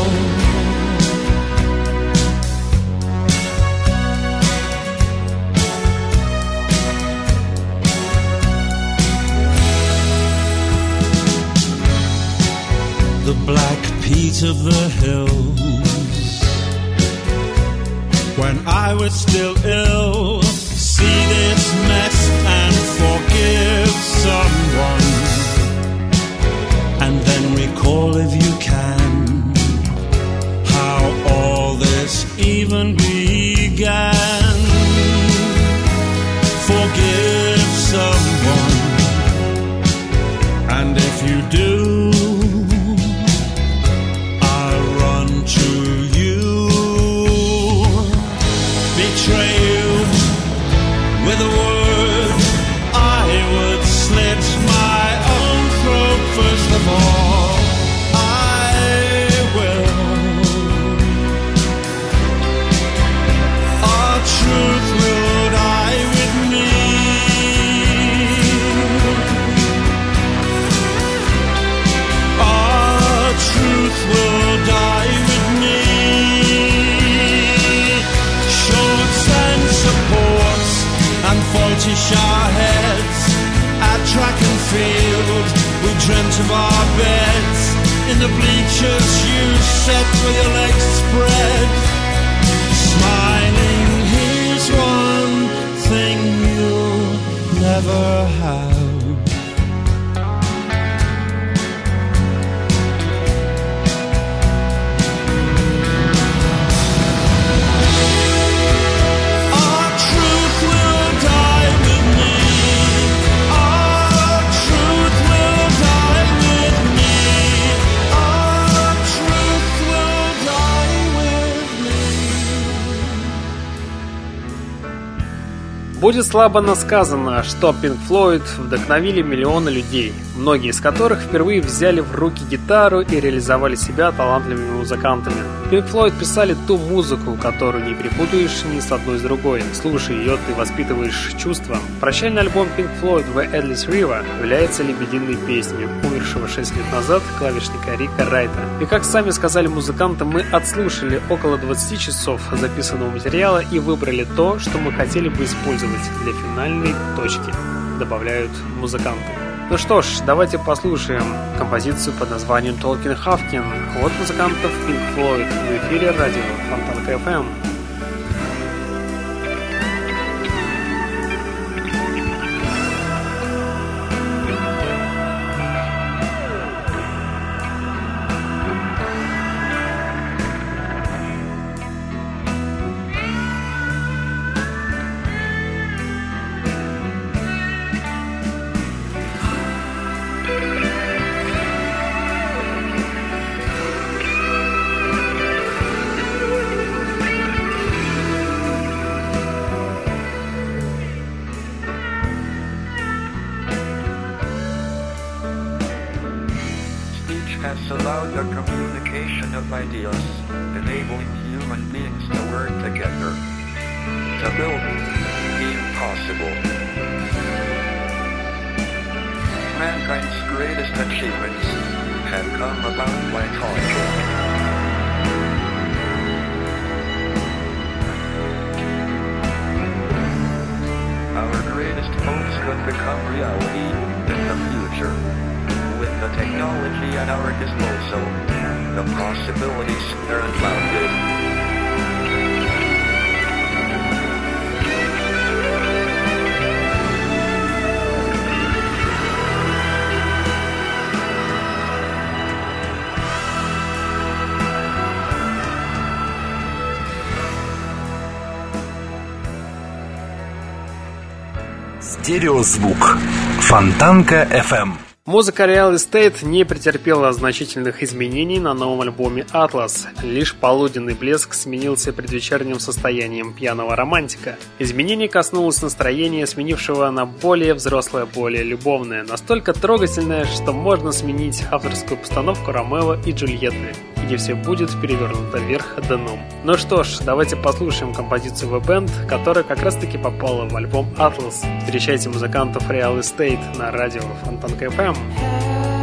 the black peat of the hills. When I was still ill, see this mess and forgive someone. And then recall if you can how all this even began. Forgive someone. And if you do, bleachers you sat with your legs spread. Smiling, here's one thing you'll never have. Будет слабо но сказано, что Pink Floyd вдохновили миллионы людей, многие из которых впервые взяли в руки гитару и реализовали себя талантливыми музыкантами. Pink Floyd писали ту музыку, которую не перепутаешь ни с одной с другой. Слушая ее, ты воспитываешь чувства. Прощальный альбом Pink Floyd The Endless River является лебединой песней умершего 6 лет назад клавишника Рика Райта. И как сами сказали музыканты, мы отслушали около 20 часов записанного материала и выбрали то, что мы хотели бы использовать для финальной точки, добавляют музыканты. Ну что ж, давайте послушаем композицию под названием Talking Hafkin от музыкантов Pink Floyd в эфире радио Фонтанка FM. Allowed the communication of ideas, enabling human beings to work together to build the impossible. Mankind's greatest achievements have come about by talking. Our greatest hopes could become reality in the future With the technology at our disposal, the possibilities are unbounded. Стереозвук. Фонтанка FM. Музыка Real Estate не претерпела значительных изменений на новом альбоме Atlas. Лишь полуденный блеск сменился предвечерним состоянием пьяного романтика. Изменение коснулось настроения, сменившего на более взрослое, более любовное, настолько трогательное, что можно сменить авторскую постановку Ромео и Джульетты, где все будет перевернуто вверх дном. Ну что ж, давайте послушаем композицию The Band, которая как раз таки попала в альбом Atlas. Встречайте музыкантов Real Estate на радио Фонтанка FM.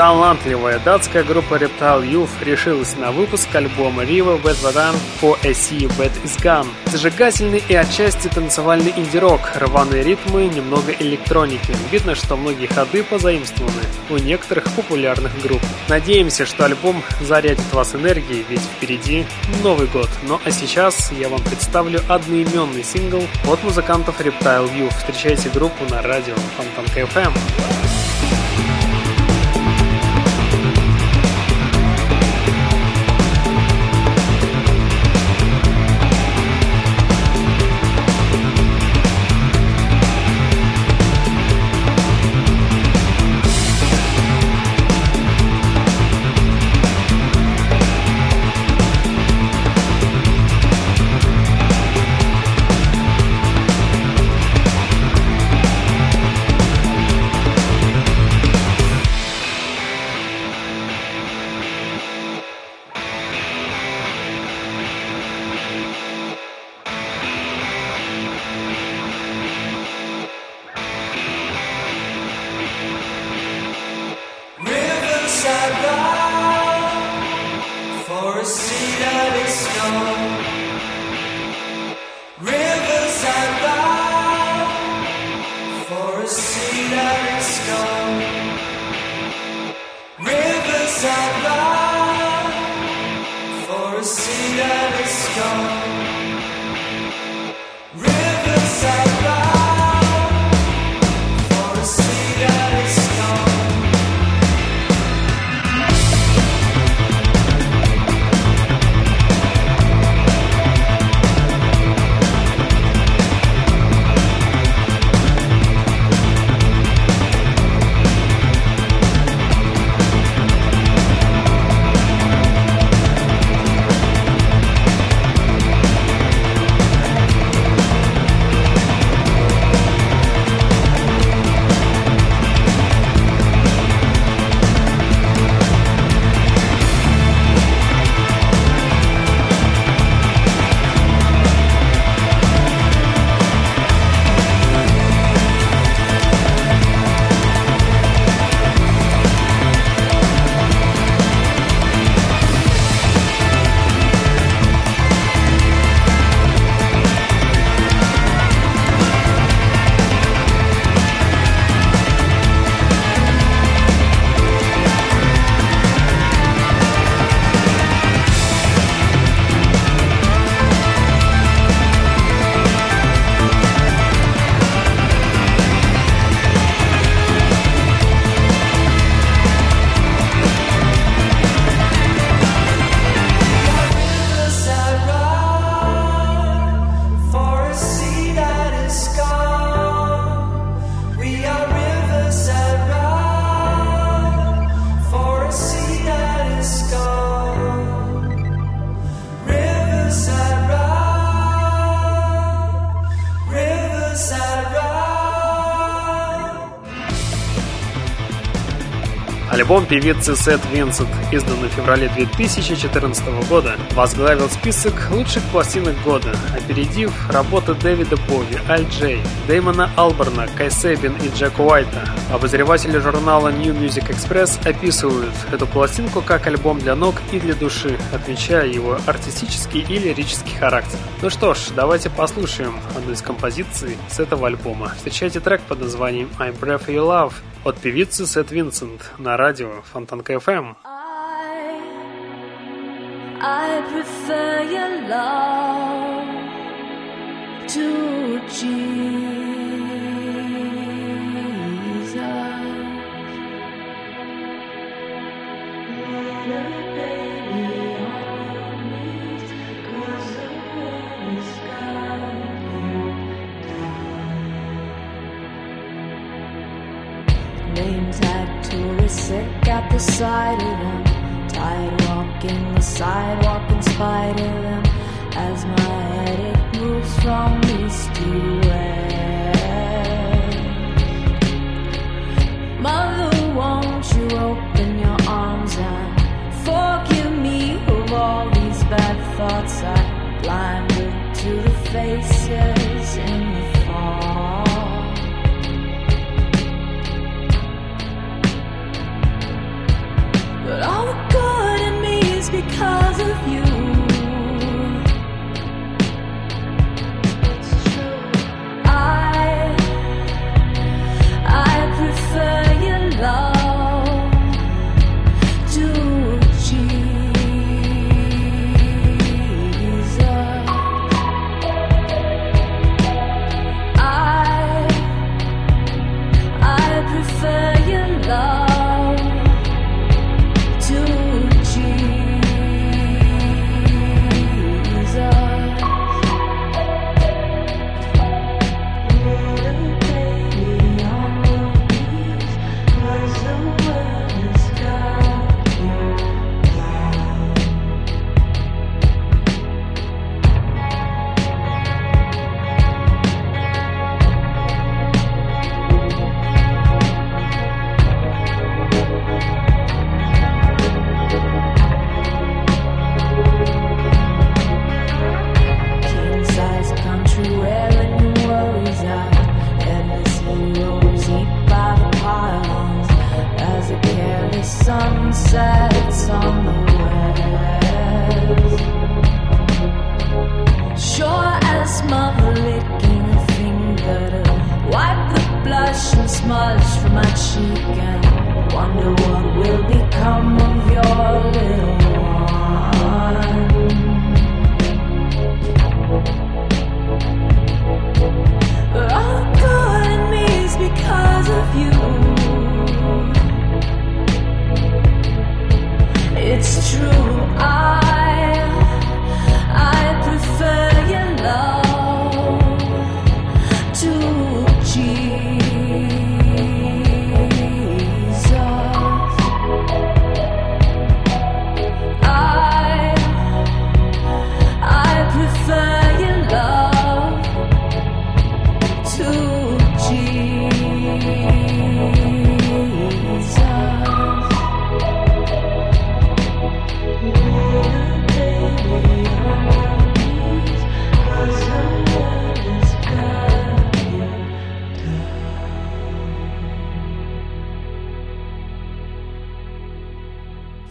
Талантливая датская группа Reptile Youth решилась на выпуск альбома River Wet Varan for a Sea That Is Gone. Зажигательный и отчасти танцевальный инди-рок, рваные ритмы, немного электроники. Видно, что многие ходы позаимствованы у некоторых популярных групп. Надеемся, что альбом зарядит вас энергией, ведь впереди Новый год. Ну а сейчас я вам представлю одноименный сингл от музыкантов Reptile Youth. Встречайте группу на радио Фонтанка FM. Альбом певицы Сет Винсент, изданный в феврале 2014 года, возглавил список лучших пластинок года, опередив работы Дэвида Бови, Аль Джей, Дэймона Алберна, Кай Сейбин и Джека Уайта. Обозреватели журнала New Music Express описывают эту пластинку как альбом для ног и для души, отмечая его артистический и лирический характер. Ну что ж, давайте послушаем одну из композиций с этого альбома. Встречайте трек под названием I'm Breath You Love от певицы Сет Винсент на радио Фонтанка FM. I prefer your love to Jesus. The side of them. Tired walking the sidewalk in spite of them. As my headache moves from east to west. Mother, won't you open your arms and forgive me of all these bad thoughts I blinded to the faces in But all the good in me is because of you. Careless sun sets on the west. Sure as mother licking a finger to wipe the blush and smudge from my cheek and wonder what will become of your little one. True,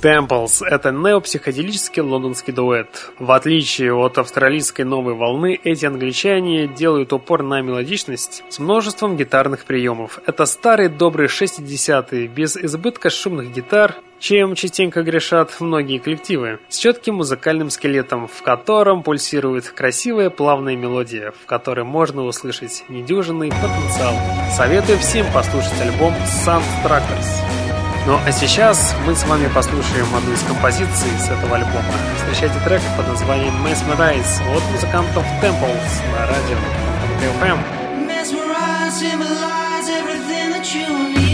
Temples — это неопсиходелический лондонский дуэт. В отличие от австралийской новой волны, эти англичане делают упор на мелодичность с множеством гитарных приемов. Это старые добрые 60-е, без избытка шумных гитар, чем частенько грешат многие коллективы, с четким музыкальным скелетом, в котором пульсирует красивая плавная мелодия, в которой можно услышать недюжинный потенциал. Советую всем послушать альбом Sound Tractors. Ну а сейчас мы с вами послушаем одну из композиций с этого альбома. Встречайте трек под названием Mesmerize от музыкантов Temples на радио. Mesmerize, symbolize everything that you need.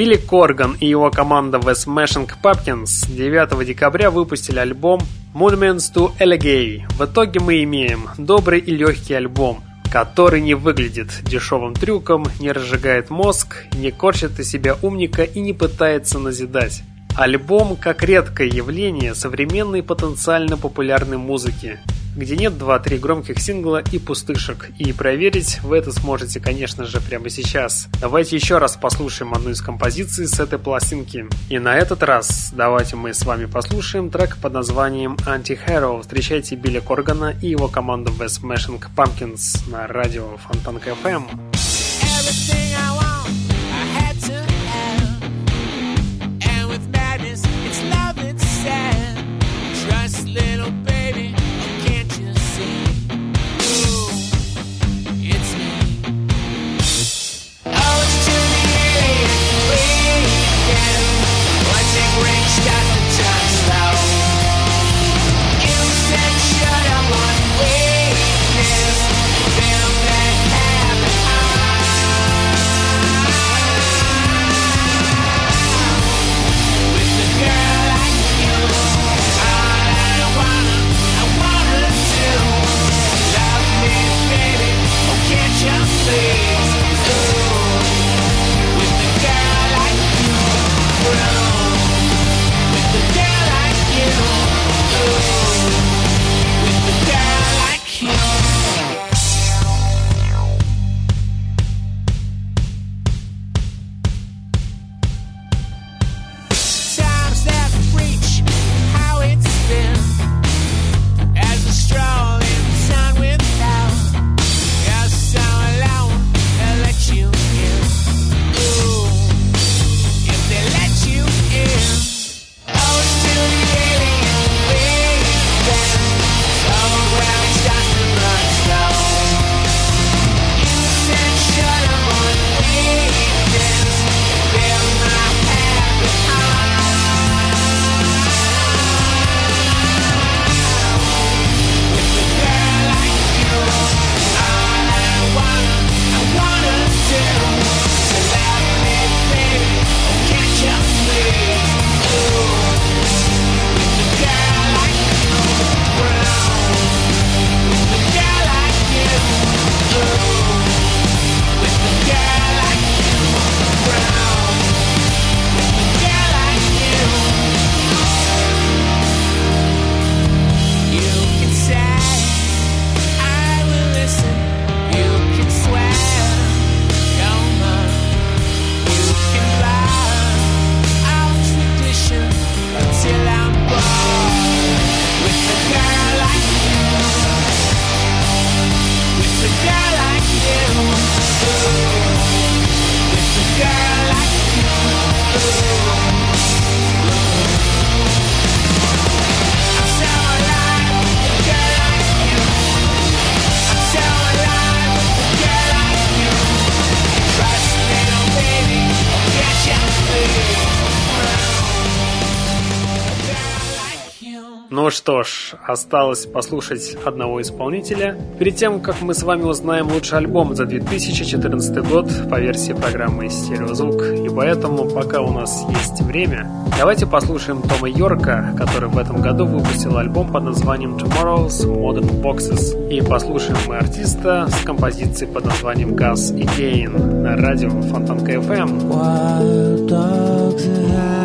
Билли Корган и его команда The Smashing Pumpkins 9 декабря выпустили альбом Monuments to Allegay. В итоге мы имеем добрый и легкий альбом, который не выглядит дешевым трюком, не разжигает мозг, не корчит из себя умника и не пытается назидать. Альбом как редкое явление современной потенциально популярной музыки, где нет 2-3 громких сингла и пустышек. И проверить вы это сможете, конечно же, прямо сейчас. Давайте еще раз послушаем одну из композиций с этой пластинки. И на этот раз давайте мы с вами послушаем трек под названием Anti-Hero. Встречайте Билли Коргана и его команду The Smashing Pumpkins на радио Фонтанка FM. Everything I want, что ж, осталось послушать одного исполнителя. Перед тем, как мы с вами узнаем лучший альбом за 2014 год по версии программы «Стереозвук», и поэтому, пока у нас есть время, давайте послушаем Тома Йорка, который в этом году выпустил альбом под названием «Tomorrow's Modern Boxes». И послушаем мы артиста с композицией под названием «Gas Again» на радио Фонтанка FM. Wild dogs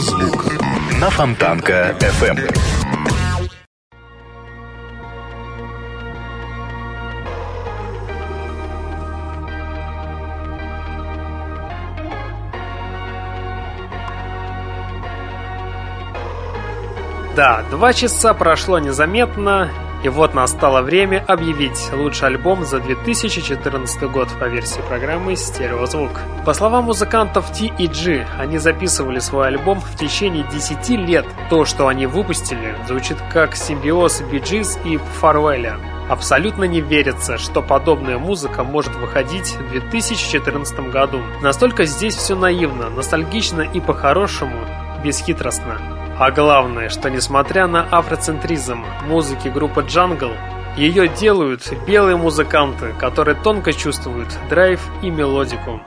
Стереозвук на Фонтанка FM. Да, два часа прошло незаметно, и вот настало время объявить лучший альбом за 2014 год по версии программы «Стереозвук». По словам музыкантов T и G, они записывали свой альбом в течение 10 лет. То, что они выпустили, звучит как симбиоз Gees и Фарвеля. Абсолютно не верится, что подобная музыка может выходить в 2014 году. Настолько здесь все наивно, ностальгично и по-хорошему, бесхитростно. А главное, что несмотря на афроцентризм музыки группы Jungle, ее делают белые музыканты, которые тонко чувствуют драйв и мелодику.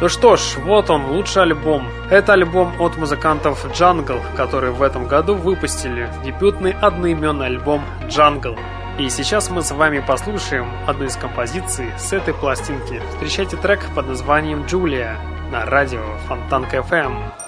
Ну что ж, вот он, лучший альбом. Это альбом от музыкантов Jungle, которые в этом году выпустили дебютный одноименный альбом Jungle. И сейчас мы с вами послушаем одну из композиций с этой пластинки. Встречайте трек под названием «Джулия» на радио Фонтанка FM.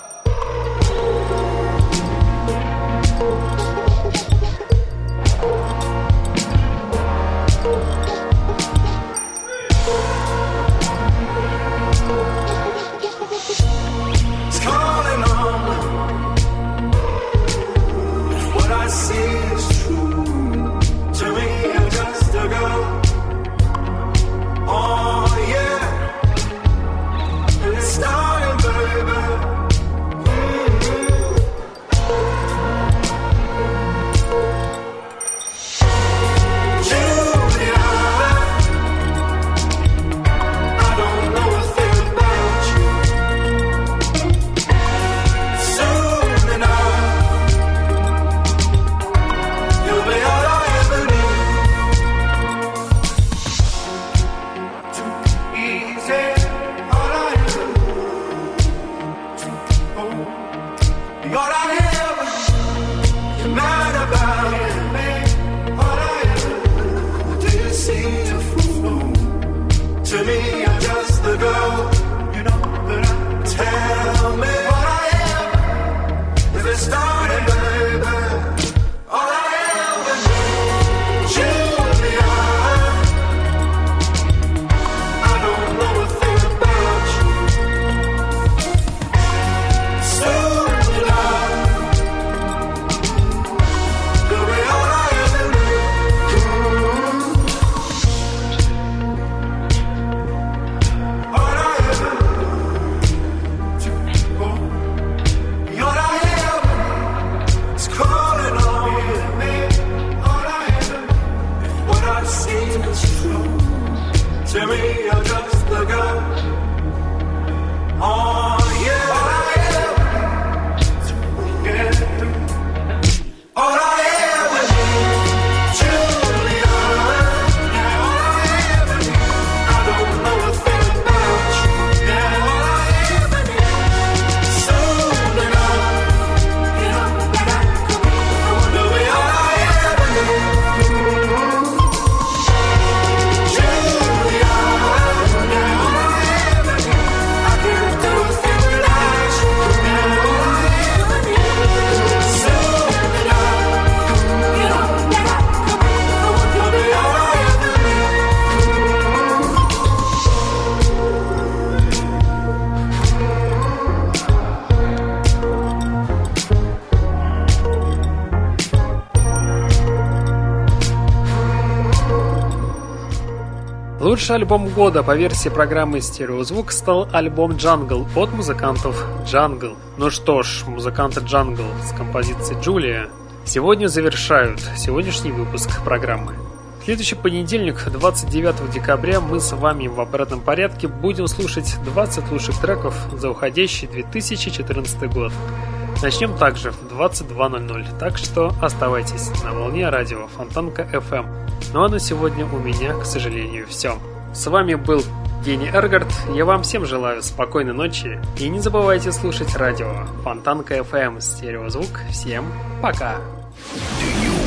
Лучший альбом года по версии программы «Стереозвук» стал альбом «Jungle» от музыкантов Jungle. Ну что ж, музыканты Jungle с композицией «Джулия» сегодня завершают сегодняшний выпуск программы. В следующий понедельник, 29 декабря, мы с вами в обратном порядке будем слушать 20 лучших треков за уходящий 2014 год. Начнем также в 22.00, так что оставайтесь на волне радио Фонтанка FM. Ну а на сегодня у меня, к сожалению, все. С вами был Гений Эргард. Я вам всем желаю спокойной ночи и не забывайте слушать радио Фонтанка FM стереозвук. Всем пока!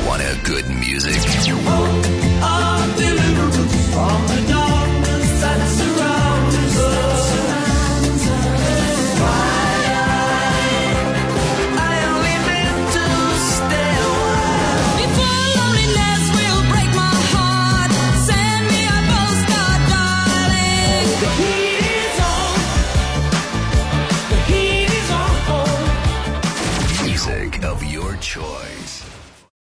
Want a good music? Our